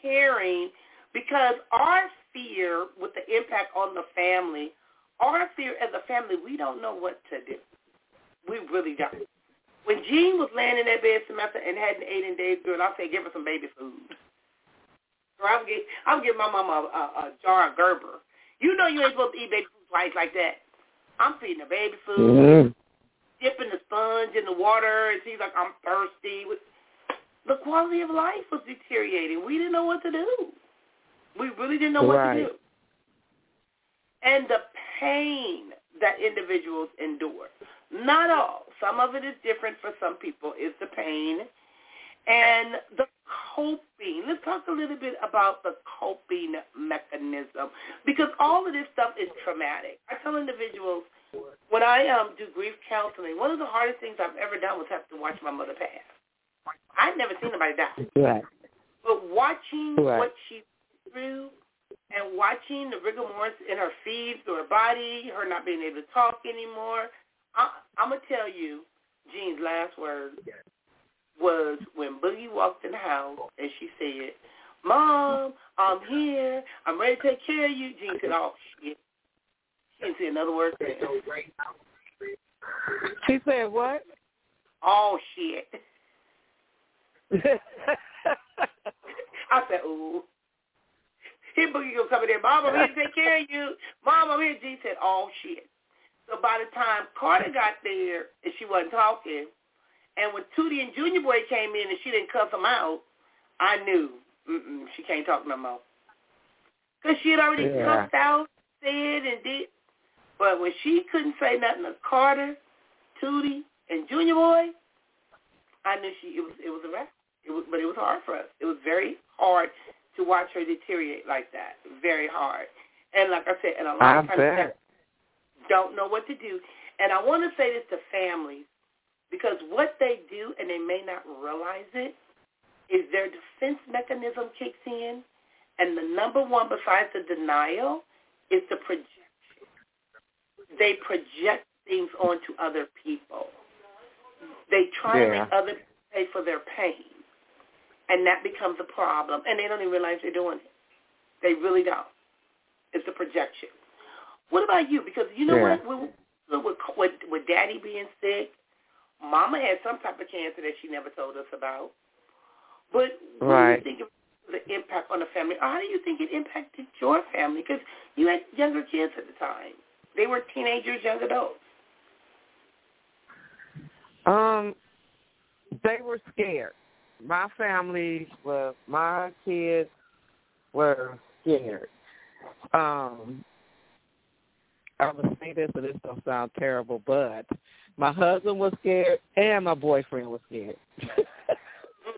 caring because our fear with the impact on the family, our fear as a family, we don't know what to do. We really don't. When Jean was laying in that bed Samantha and hadn't ate in days, girl, I'll say give her some baby food. Or I'm give give my mama a, a, a jar of Gerber. You know you ain't supposed to eat baby food twice like that. I'm feeding her baby food, Mhm. dipping the sponge in the water, and she's like, I'm thirsty. The quality of life was deteriorating. We didn't know what to do. We really didn't know what to do. And the pain that individuals endure. Not all. Some of it is different for some people, is the pain. And the coping. Let's talk a little bit about the coping mechanism because all of this stuff is traumatic. I tell individuals when I um, do grief counseling, one of the hardest things I've ever done was have to watch my mother pass. I'd never seen anybody die. Right. But watching Right. what she went through and watching the rigor mortis in her feet, through her body, her not being able to talk anymore, I, I'm going to tell you, Jean's last word was when Boogie walked in the house and she said, Mom, I'm here. I'm ready to take care of you. Jean said, oh, shit. She didn't say another word. Oh, she said what? Oh, shit. [laughs] I said, ooh. Here Boogie gonna come in there. Mom, I'm here to take care of you. Mom, I'm here. G said, oh, shit. So by the time Carter got there and she wasn't talking, and when Tootie and Junior Boy came in and she didn't cuss them out, I knew mm-mm, she can't talk no more. Because she had already Yeah. cussed out, said, and did. But when she couldn't say nothing to Carter, Tootie, and Junior Boy, I knew she it was it was a wrap. It was, but it was hard for us. It was very hard to watch her deteriorate like that. Very hard. And like I said, and a lot I of times don't know what to do. And I want to say this to families because what they do, and they may not realize it, is their defense mechanism kicks in, and the number one besides the denial is the projection. They project things onto other people. They try to Yeah. make others pay for their pain, and that becomes a problem, and they don't even realize they're doing it. They really don't. It's a projection. What about you? Because you know Yeah. what, with with with Daddy being sick, Mama had some type of cancer that she never told us about. But what do Right. you think of the impact on the family? Or how do you think it impacted your family? Because you had younger kids at the time. They were teenagers, young adults. Um, they were scared. My family was my kids were scared. Um, I would say this, and this don't sound terrible, but my husband was scared and my boyfriend was scared.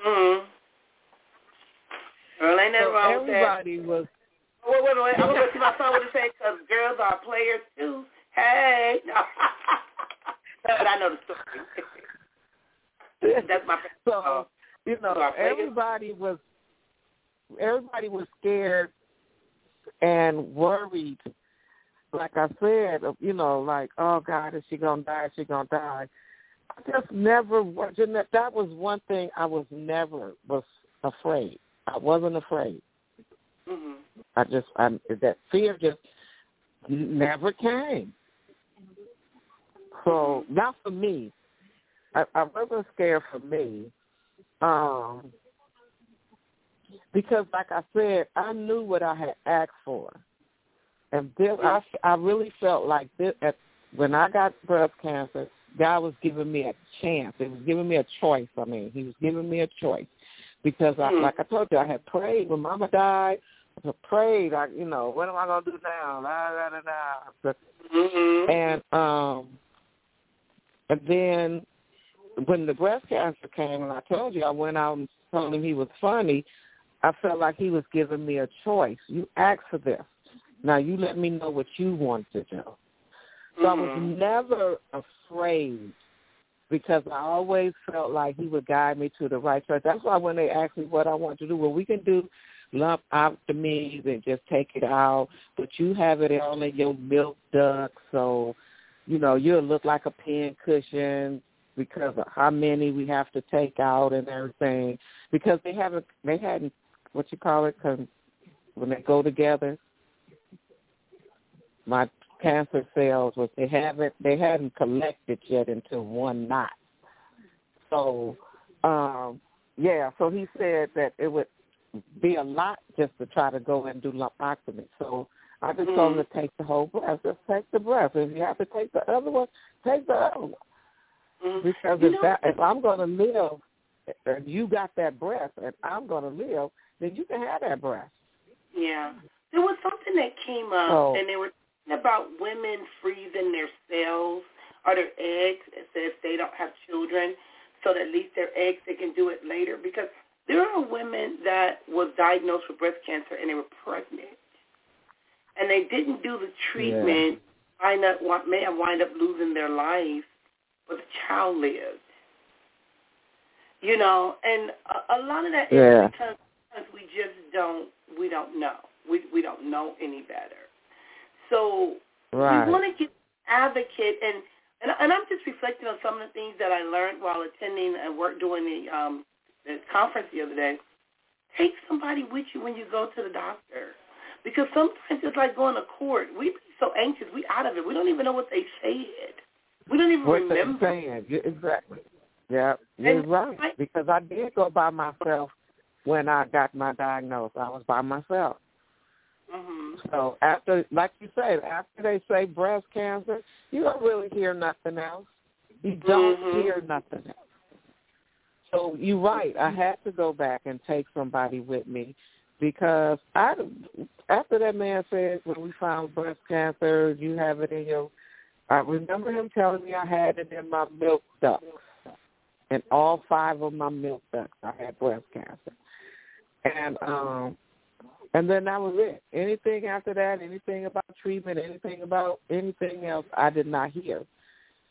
Mm-hmm. Girl, ain't nothing so wrong with that. everybody was Wait, wait, wait. I'm going to see my son would say, because girls are players too. Hey. No. [laughs] but I know the story. [laughs] That's my so you know everybody was everybody was scared and worried like i said you know like oh god is she gonna die is she gonna die. I just never that was one thing i was never was afraid. I wasn't afraid. Hmm i just i that fear just never came. So not for me. I i wasn't scared for me. Um because like I said, I knew what I had asked for. And this, I, I really felt like this, at, when I got breast cancer, God was giving me a chance. It was giving me a choice. I mean, He was giving me a choice because, I, Mm. like I told you, I had prayed when Mama died. I prayed, like you know, what am I gonna do now? La la la la. But hmm and um and then when the breast cancer came and I told you I went out and told him he was funny, I felt like he was giving me a choice. You asked for this. Now you let me know what you want to do. So I was Mhm. never afraid because I always felt like he would guide me to the right choice. That's why when they asked me what I want to do, well, we can do lump optomies and just take it out, but you have it all in your milk duct, so you know you'll look like a pin cushion because of how many we have to take out and everything. Because they haven't, they hadn't, what you call it, con, when they go together. My cancer cells was they haven't they hadn't collected yet into one knot. So, um, yeah. So he said that it would be a lot just to try to go and do lumpectomy. So I just told him to take the whole breast. Just take the breast. If you have to take the other one, take the other one. Mhm. Because You if know- that if I'm going to live, and you got that breast, and I'm going to live, then you can have that breast. Yeah. There was something that came up, Oh. and they were about women freezing their cells or their eggs as if they don't have children, so that at least their eggs they can do it later. Because there are women that was diagnosed with breast cancer and they were pregnant, and they didn't do the treatment. Wind up, may have wind up losing their life, but the child lived. You know, and a, a lot of that is Yeah. because because we just don't we don't know we we don't know any better. So Right. we want to get advocate and, and and I'm just reflecting on some of the things that I learned while attending and work doing the um the conference the other day. Take somebody with you when you go to the doctor. Because sometimes it's like going to court. We be so anxious. We out of it. We don't even know what they said. We don't even what remember. saying. Exactly. Yeah, you're And right. Because I did go by myself when I got my diagnosis. I was by myself. Hmm So after, like you said, after they say breast cancer, you don't really hear nothing else. You don't Mhm. hear nothing else. So you're right. I had to go back and take somebody with me because I, after that man said when we found breast cancer, you have it in your. I remember him telling me I had it in my milk ducts, in all five of my milk ducts. I had breast cancer, and um, and then that was it. Anything after that, anything about treatment, anything about anything else, I did not hear.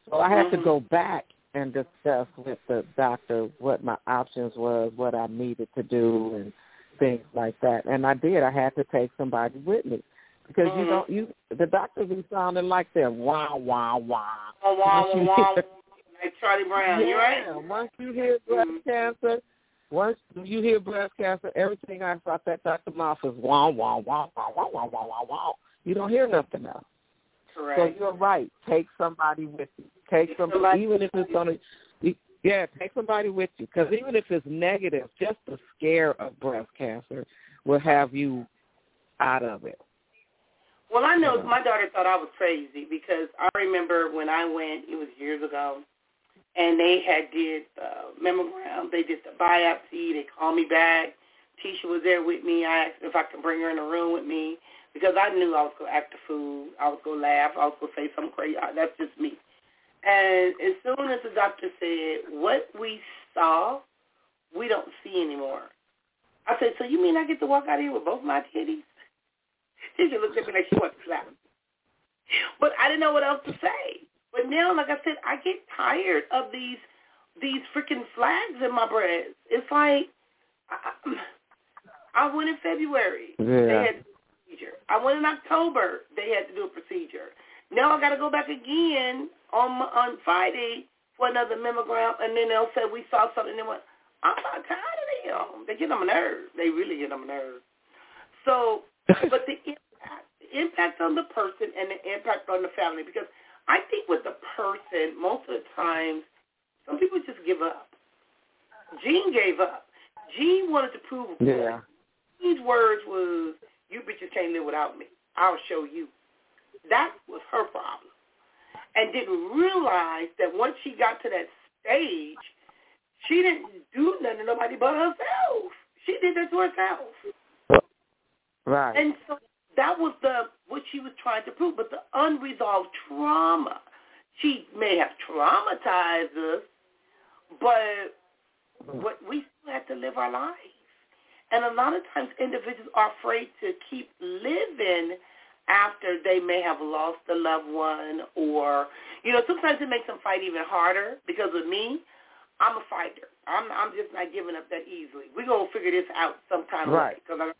So I had to Mhm. go back and discuss with the doctor what my options was, what I needed to do, and things like that. And I did. I had to take somebody with me because you Mhm. don't. You the doctors be sounding like they're wah wah wah. Wah, wah, Once you wah, wah, like Charlie Brown. yeah, You're right. once you hear breast Mhm. cancer, once you hear breast cancer, everything I out that Dr. Mouth is wah wah wah wah wah wah wah wah wah. You don't hear nothing else. Correct. So you're right. Take somebody with you. Take somebody, even if it's on a, yeah, take somebody with you. Because even if it's negative, just the scare of breast cancer will have you out of it. Well, I know my daughter thought I was crazy because I remember when I went, it was years ago, and they had did uh, mammogram. They did the biopsy. They called me back. Tisha was there with me. I asked if I could bring her in the room with me because I knew I was to act a fool. I was to laugh. I was to say something crazy. That's just me. And as soon as the doctor said, what we saw, we don't see anymore. I said, so you mean I get to walk out here with both my titties? [laughs] Tisha looked at me like she wanted to slap me. But I didn't know what else to say. But now, like I said, I get tired of these these freaking flags in my breasts. It's like I, I went in February. Yeah. They had a procedure. I went in October. They had to do a procedure. Now I got to go back again on on Friday for another mammogram, and then they'll say we saw something. And they went, I'm not tired of them. They get on my nerves. They really get on my nerves. So, [laughs] but the impact, the impact on the person and the impact on the family, because I think with the person, most of the times, some people just give up. Jean gave up. Jean wanted to prove a point. Yeah. Jean's words was, "You bitches can't live without me. I'll show you." That was her problem, and didn't realize that once she got to that stage, she didn't do nothing to nobody but herself. She did that to herself. Right. And so that was the what she was trying to prove. But the unresolved trauma, she may have traumatized us, but what we still have to live our lives. And a lot of times individuals are afraid to keep living after they may have lost a loved one or, you know, sometimes it makes them fight even harder because of me. I'm a fighter. I'm I'm just not giving up that easily. We're going to figure this out some kind of right. way because I,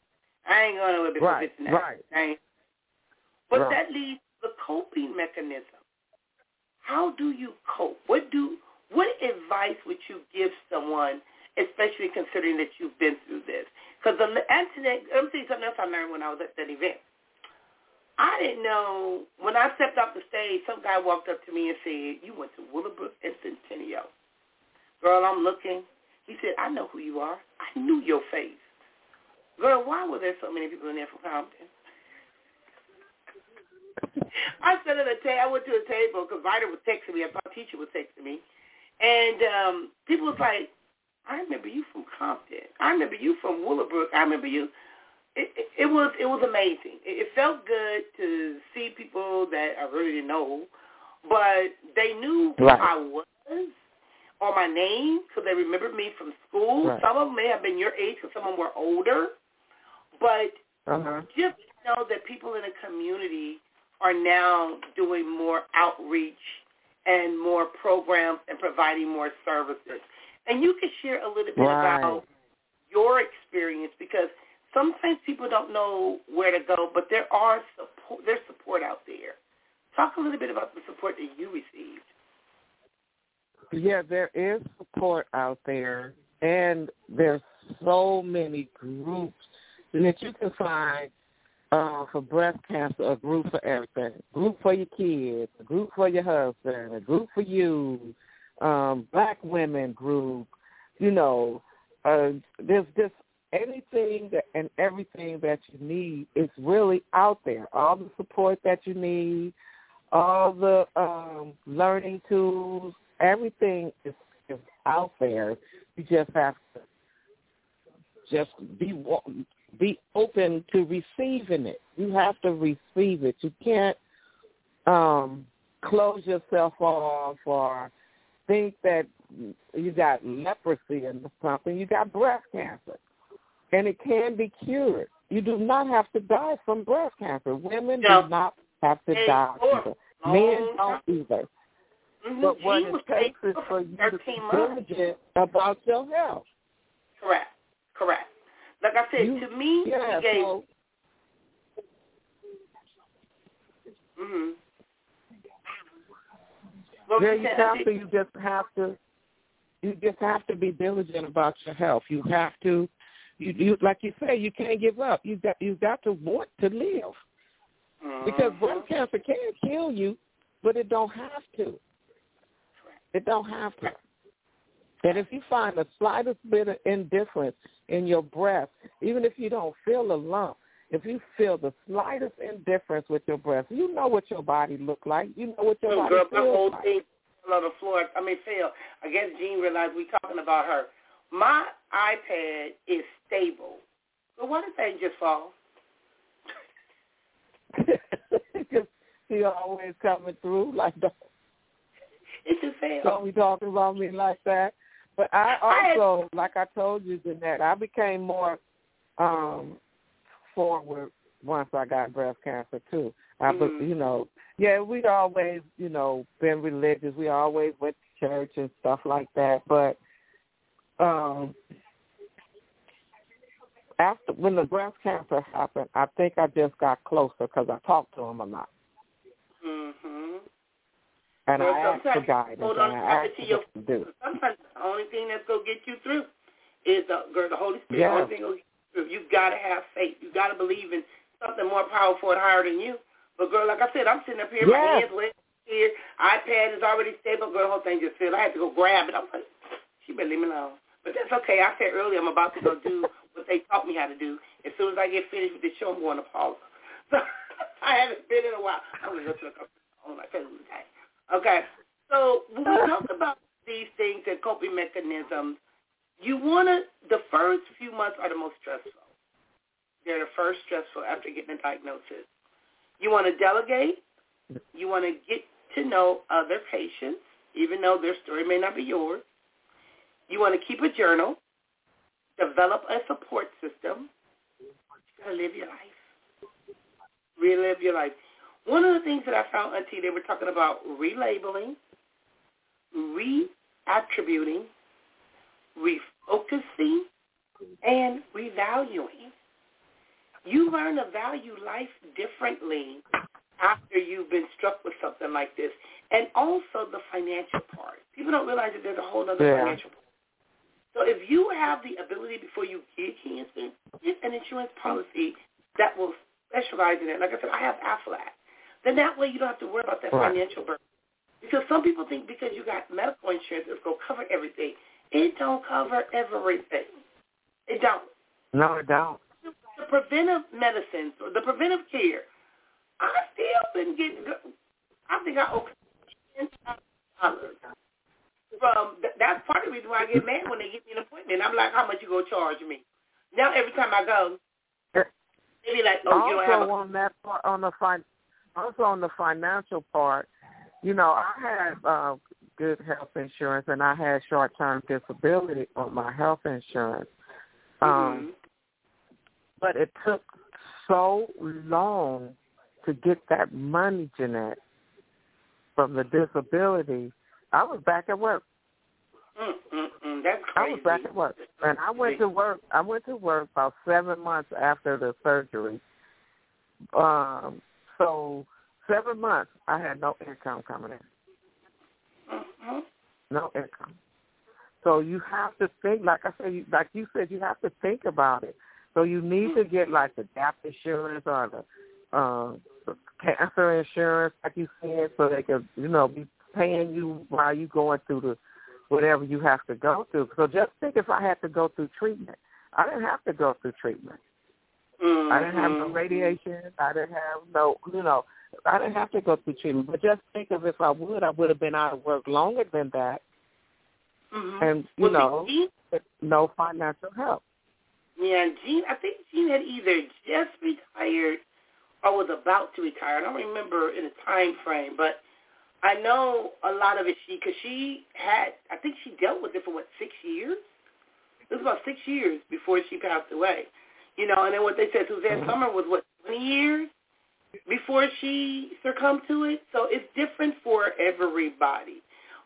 I ain't going to because right. it's not. Right. Right. But right. that leads to the coping mechanism. How do you cope? What do what advice would you give someone, especially considering that you've been through this? Because the Antoinette, let me tell you something else I learned when I was at that event. I didn't know when I stepped off the stage. Some guy walked up to me and said, "You went to Willowbrook and Centennial." Girl, I'm looking. He said, "I know who you are. I knew your face." Girl, why were there so many people in there from Compton? [laughs] I sat at a table. I went to a table because Vida was texting me. I thought Tisha was texting me, and um, people was like, "I remember you from Compton. I remember you from Willowbrook. I remember you." It, it, it was it was amazing. It, it felt good to see people that I really didn't know, but they knew who. I was or my name because they remembered me from school. Right. Some of them may have been your age because some of them were older, but uh-huh. just know that people in the community are now doing more outreach and more programs and providing more services. And you can share a little bit right. about your experience because sometimes people don't know where to go, but there are support, there's support out there. Talk a little bit about the support that you received. Yeah, there is support out there, and there's so many groups that you can find uh, for breast cancer, a group for everything. A group for your kids, a group for your husband, a group for you, um, black women group, you know, uh, there's just anything that, and everything that you need is really out there. All the support that you need, all the um, learning tools, everything is, is out there. You just have to just be be open to receiving it. You have to receive it. You can't um, close yourself off or think that you got leprosy or something. You got breast cancer, and it can be cured. You do not have to die from breast cancer. Women no. do not have to die either. Men don't either. Mm-hmm. But what it takes is for you to be diligent about your health. Correct. Correct. Like I said, you, to me, yeah, he gave. So, mm-hmm. yeah, you have to. You just have to. You just have to be diligent about your health. You have to. You, you like you say, you can't give up. You got you got to want to live. Mm-hmm. Because breast cancer can kill you, but it don't have to. It don't have to. And if you find the slightest bit of indifference in your breast, even if you don't feel a lump, if you feel the slightest indifference with your breast, you know what your body look like. You know what your body girl, my feels whole like. thing fell on the floor. I mean, Phil, I guess Jean realized we talking about her. My iPad is stable. but what if that just fall? [laughs] Because she always coming through like that. [laughs] It just fell. Don't be talking about me like that. But I also, like I told you, Jeanette, I became more um forward once I got breast cancer too. I, Mhm. you know, yeah, we'd always, you know, been religious. We always went to church and stuff like that. But um after when the breast cancer happened, I think I just got closer because I talked to him a lot, Mm-hmm. and Well, I asked for guidance, hold and on I asked to your- to do. Sometimes the only thing that's gonna get you through is the girl, the Holy Spirit. Yeah. The only thing gonna get you through. You gotta have faith. You gotta believe in something more powerful and higher than you. But girl, like I said, I'm sitting up here, my hands wet here, iPad is already stable. Girl, the whole thing just fell. I had to go grab it. I'm like, she better leave me alone. But that's okay. I said earlier I'm about to go do [laughs] what they taught me how to do. As soon as I get finished with the show, I'm going to Paula. [laughs] So I haven't been in a while. I'm gonna go to the on my Facebook. Okay. So when we [laughs] talk about these things and coping mechanisms, you wanna the first few months are the most stressful. They're the first stressful after getting a diagnosis. You wanna delegate, you wanna get to know other patients, even though their story may not be yours. You wanna keep a journal, develop a support system. Live your life. Relive your life. One of the things that I found, Auntie, they were talking about relabeling, reattributing, refocusing, and revaluing. You learn to value life differently after you've been struck with something like this. And also the financial part. People don't realize that there's a whole other Yeah. financial part. So if you have the ability before you get cancer, get an insurance policy that will specialize in it. Like I said, I have Aflac. Then that way you don't have to worry about that Right. financial burden. Because some people think because you got medical insurance, it's going to cover everything. It don't cover everything. It don't. No, it don't. The preventive medicines or the preventive care, I still been getting, I think I owe ten dollars um, from, that's part of the reason why I get mad when they give me an appointment. I'm like, how much you going to charge me? Now every time I go, they be like, oh, you don't have also a on that part, on the fin- also on the financial part, you know, I had uh, good health insurance and I had short term disability on my health insurance. Um, Mhm. but it took so long to get that money, Jeanette, from the disability. I was back at work. That's I was back at work, and I went to work. I went to work about seven months after the surgery. Um, so seven months, I had no income coming in, Mhm. no income. So you have to think, like I said, you, like you said, you have to think about it. So you need to get like the gap insurance or the, um, the cancer insurance, like you said, so they can, you know, be paying you while you going through the whatever you have to go through. So just think if I had to go through treatment. I didn't have to go through treatment. Mhm. I didn't have no radiation. I didn't have no, you know, I didn't have to go through treatment. But just think of if I would, I would have been out of work longer than that, Mhm. and you Well, know, Jean- no financial help. Yeah, Jean. I think Jean had either just retired or was about to retire. I don't remember in a time frame, but I know a lot of it. She because she had. I think she dealt with it for what six years. It was about six years before she passed away. You know, and then what they said, Suzanne Mhm. Summer was what twenty years before she succumbed to it. So it's different for everybody.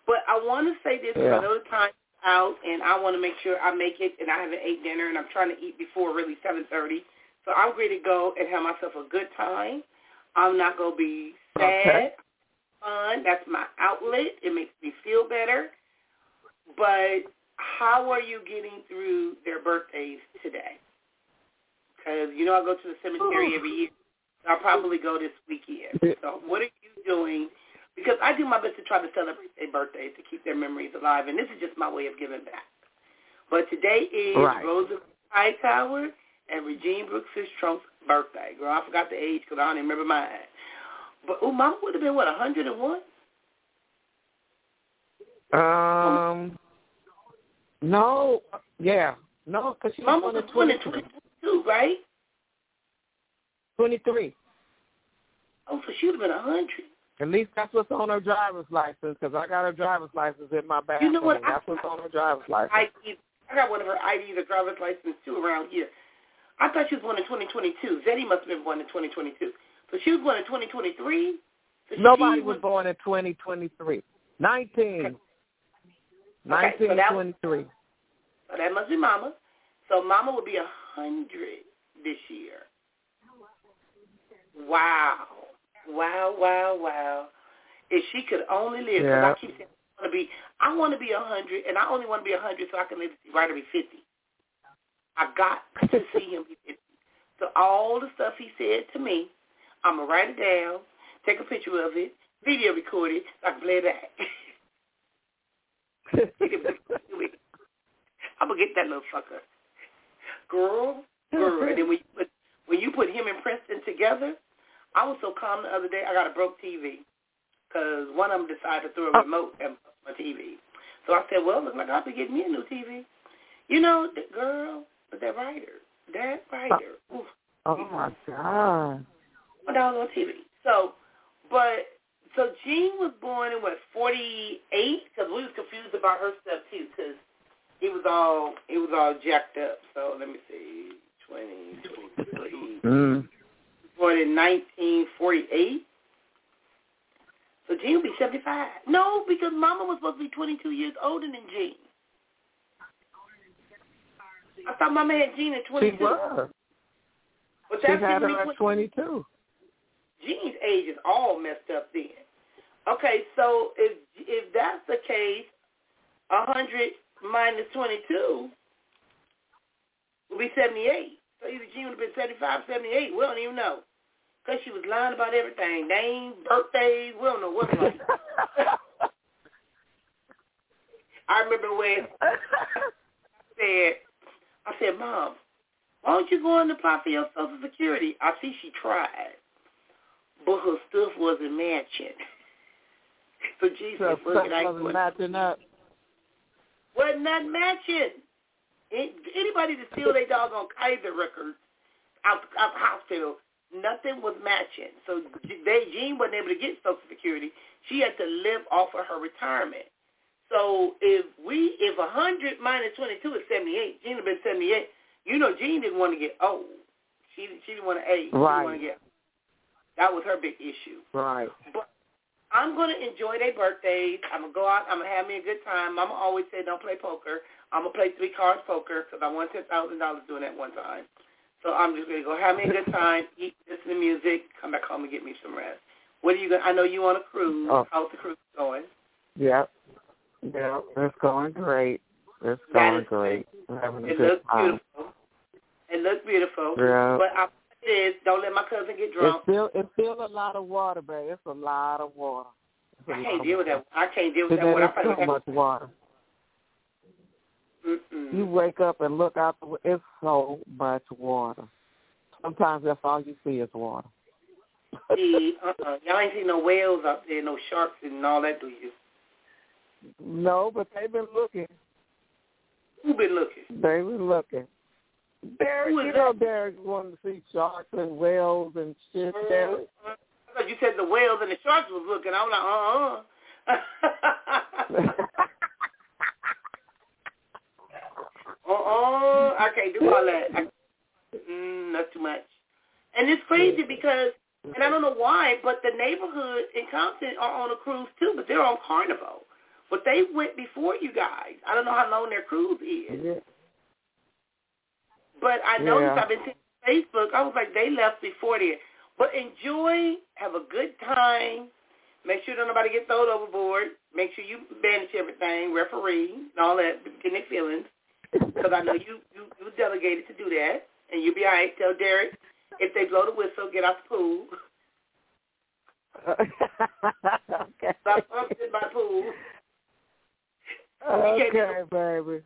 But I want to say this Yeah. Know time's out, and I want to make sure I make it, and I haven't ate dinner, and I'm trying to eat before really 7:30. So I'm ready to go and have myself a good time. I'm not gonna be sad. Okay. Fun. That's my outlet. It makes me feel better. But how are you getting through their birthdays today? Because you know I go to the cemetery Ooh. every year. I'll probably go this weekend. So what are you doing? Because I do my best to try to celebrate their birthdays to keep their memories alive, and this is just my way of giving back. But today is right. Rosa Hightower and Regine Brooks Trump's birthday. Girl, I forgot the age because I don't even remember mine. But oh, Mama would have been what, 101? Um, no, yeah, no, because she Mama was born in 22, right? 23. Oh, so she would have been 100. At least that's what's on her driver's license, because I got her driver's license in my bag. You know what? That's I, what's on her driver's license. I, I got one of her IDs or driver's license too around here. I thought she was born in 2022. Zeddy must have been born in 2022. So she was born in 2023. So Nobody was, was born in 2023. 19. Okay. 1923. So that must be Mama. So Mama will be a hundred this year. Wow. Wow, wow, wow. If she could only live, because Yeah. I keep saying I want to be, I want to be a hundred, and I only want to be a hundred so I can live to see Ryder be fifty. I got to [laughs] see him be fifty. So all the stuff he said to me, I'm gonna write it down, take a picture of it, video record it, so I can play it back. [laughs] I'm gonna get that little fucker. Girl, girl. And then when you put when you put him and Preston together, I was so calm the other day. I got a broke TV because one of them decided to throw a remote at my TV. So I said, well, look like I'll be getting me a new TV. You know, the girl, but that Ryder, that Ryder. Oof, oh, my God. one dollar on TV. So, but so Jean was born in what forty eight? Because we was confused about her stuff too, because it was all it was all jacked up. So let me see, twenty twenty three. Mm. Born in nineteen forty eight. So Jean will be seventy five. No, because Mama was supposed to be twenty two years older than Jean. I thought Mama had Jean at twenty She was. But She had her at 22. Jean's age is all messed up then. Okay, so if if that's the case, hundred minus twenty two will be seventy eight. So either Jean would have been seventy five, seventy eight. We don't even know. Because she was lying about everything. Names, birthdays, we don't know what's like. [laughs] I remember when I said I said, Mom, why don't you go and apply for your social security? I see she tried. But her stuff wasn't matching. [laughs] So Jesus, So look stuff at wasn't matching up. was not matching. It, anybody to steal their doggone Kaiser records out out the hospital, nothing was matching. So they Jean wasn't able to get Social Security. She had to live off of her retirement. So if we if a hundred minus twenty two is seventy eight, Jean would have been seventy eight. You know, Jean didn't want to get old. She she didn't want to age. She didn't want to get. That was her big issue. Right. But I'm gonna enjoy their birthdays. I'm gonna go out. I'm gonna have me a good time. Mama always said don't play poker. I'm gonna play three cards poker because I won ten thousand dollars doing that one time. So I'm just gonna go have me a good time, eat, listen to music, come back home and get me some rest. What are you gonna? I know you on a cruise. Oh. How's the cruise going? Yep. Yep. It's going great. It's going is- great. Having a It good looks time. beautiful. It looks beautiful. Yeah. But I it is don't let my cousin get drunk. It's still it's still a lot of water, babe. It's a lot of water. It's I can't deal with water. that. I can't deal with that. There What I probably so much water. Mm-mm. You wake up and look out the. It's so much water. Sometimes that's all you see is water. See, [laughs] uh-uh. Y'all ain't seen no whales out there, no sharks and all that, do you? No, but they've been looking. Who been looking? They've been looking. Derek, you know that? Derek wanted to see sharks and whales and shit. Derek. Uh-huh. I thought you said the whales and the sharks was looking. I was like, uh-uh. [laughs] [laughs] uh-uh. I can't do all that. I, mm, not too much. And it's crazy because, and I don't know why, but the neighborhood in Compton are on a cruise too, but they're on Carnival. But they went before you guys. I don't know how long their cruise is. yeah. But I noticed Yeah. I've been seeing Facebook. I was like, they left before then. But enjoy, have a good time. Make sure don't nobody get thrown overboard. Make sure you manage everything, referee, and all that, getting their feelings. Because I know you, you you delegated to do that, and you'll be all right. Tell Derek if they blow the whistle, get out the pool. okay. [laughs] Stop pumping in my pool. Okay, baby.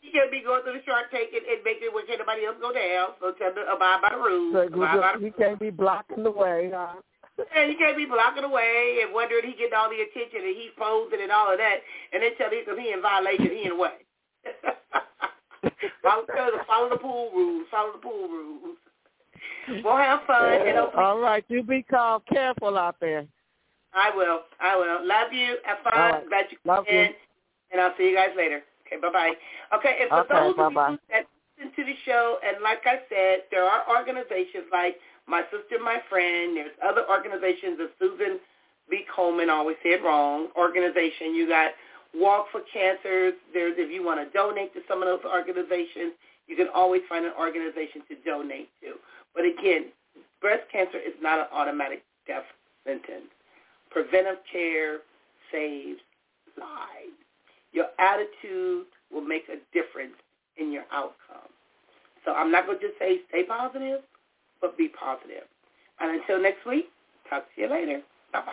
You can't be going through the shark tank and, and making where can't nobody else go down. So tell them abide by the rules. So abide by the you can't be blocking the way, huh? [laughs] And you can't be blocking away and wondering he getting all the attention and he's posing and all of that, and then tell him he in violation, he in way. [laughs] [laughs] follow, follow the pool rules. Follow the pool rules. We'll have fun. All right, you be calm, careful out there. I will. I will. Love you. Have fun. Right. Glad you Love came in. you. And I'll see you guys later. Okay, bye-bye. Okay, and for Okay, those of bye-bye. you that listen to the show, and like I said, there are organizations like My Sister, My Friend. There's other organizations that Susan B. Coleman always said wrong. Organization. You got Walk for Cancers. There's if you want to donate to some of those organizations, you can always find an organization to donate to. But again, breast cancer is not an automatic death sentence. Preventive care saves lives. Your attitude will make a difference in your outcome. So I'm not going to just say stay positive, but be positive. And until next week, talk to you later. Bye-bye.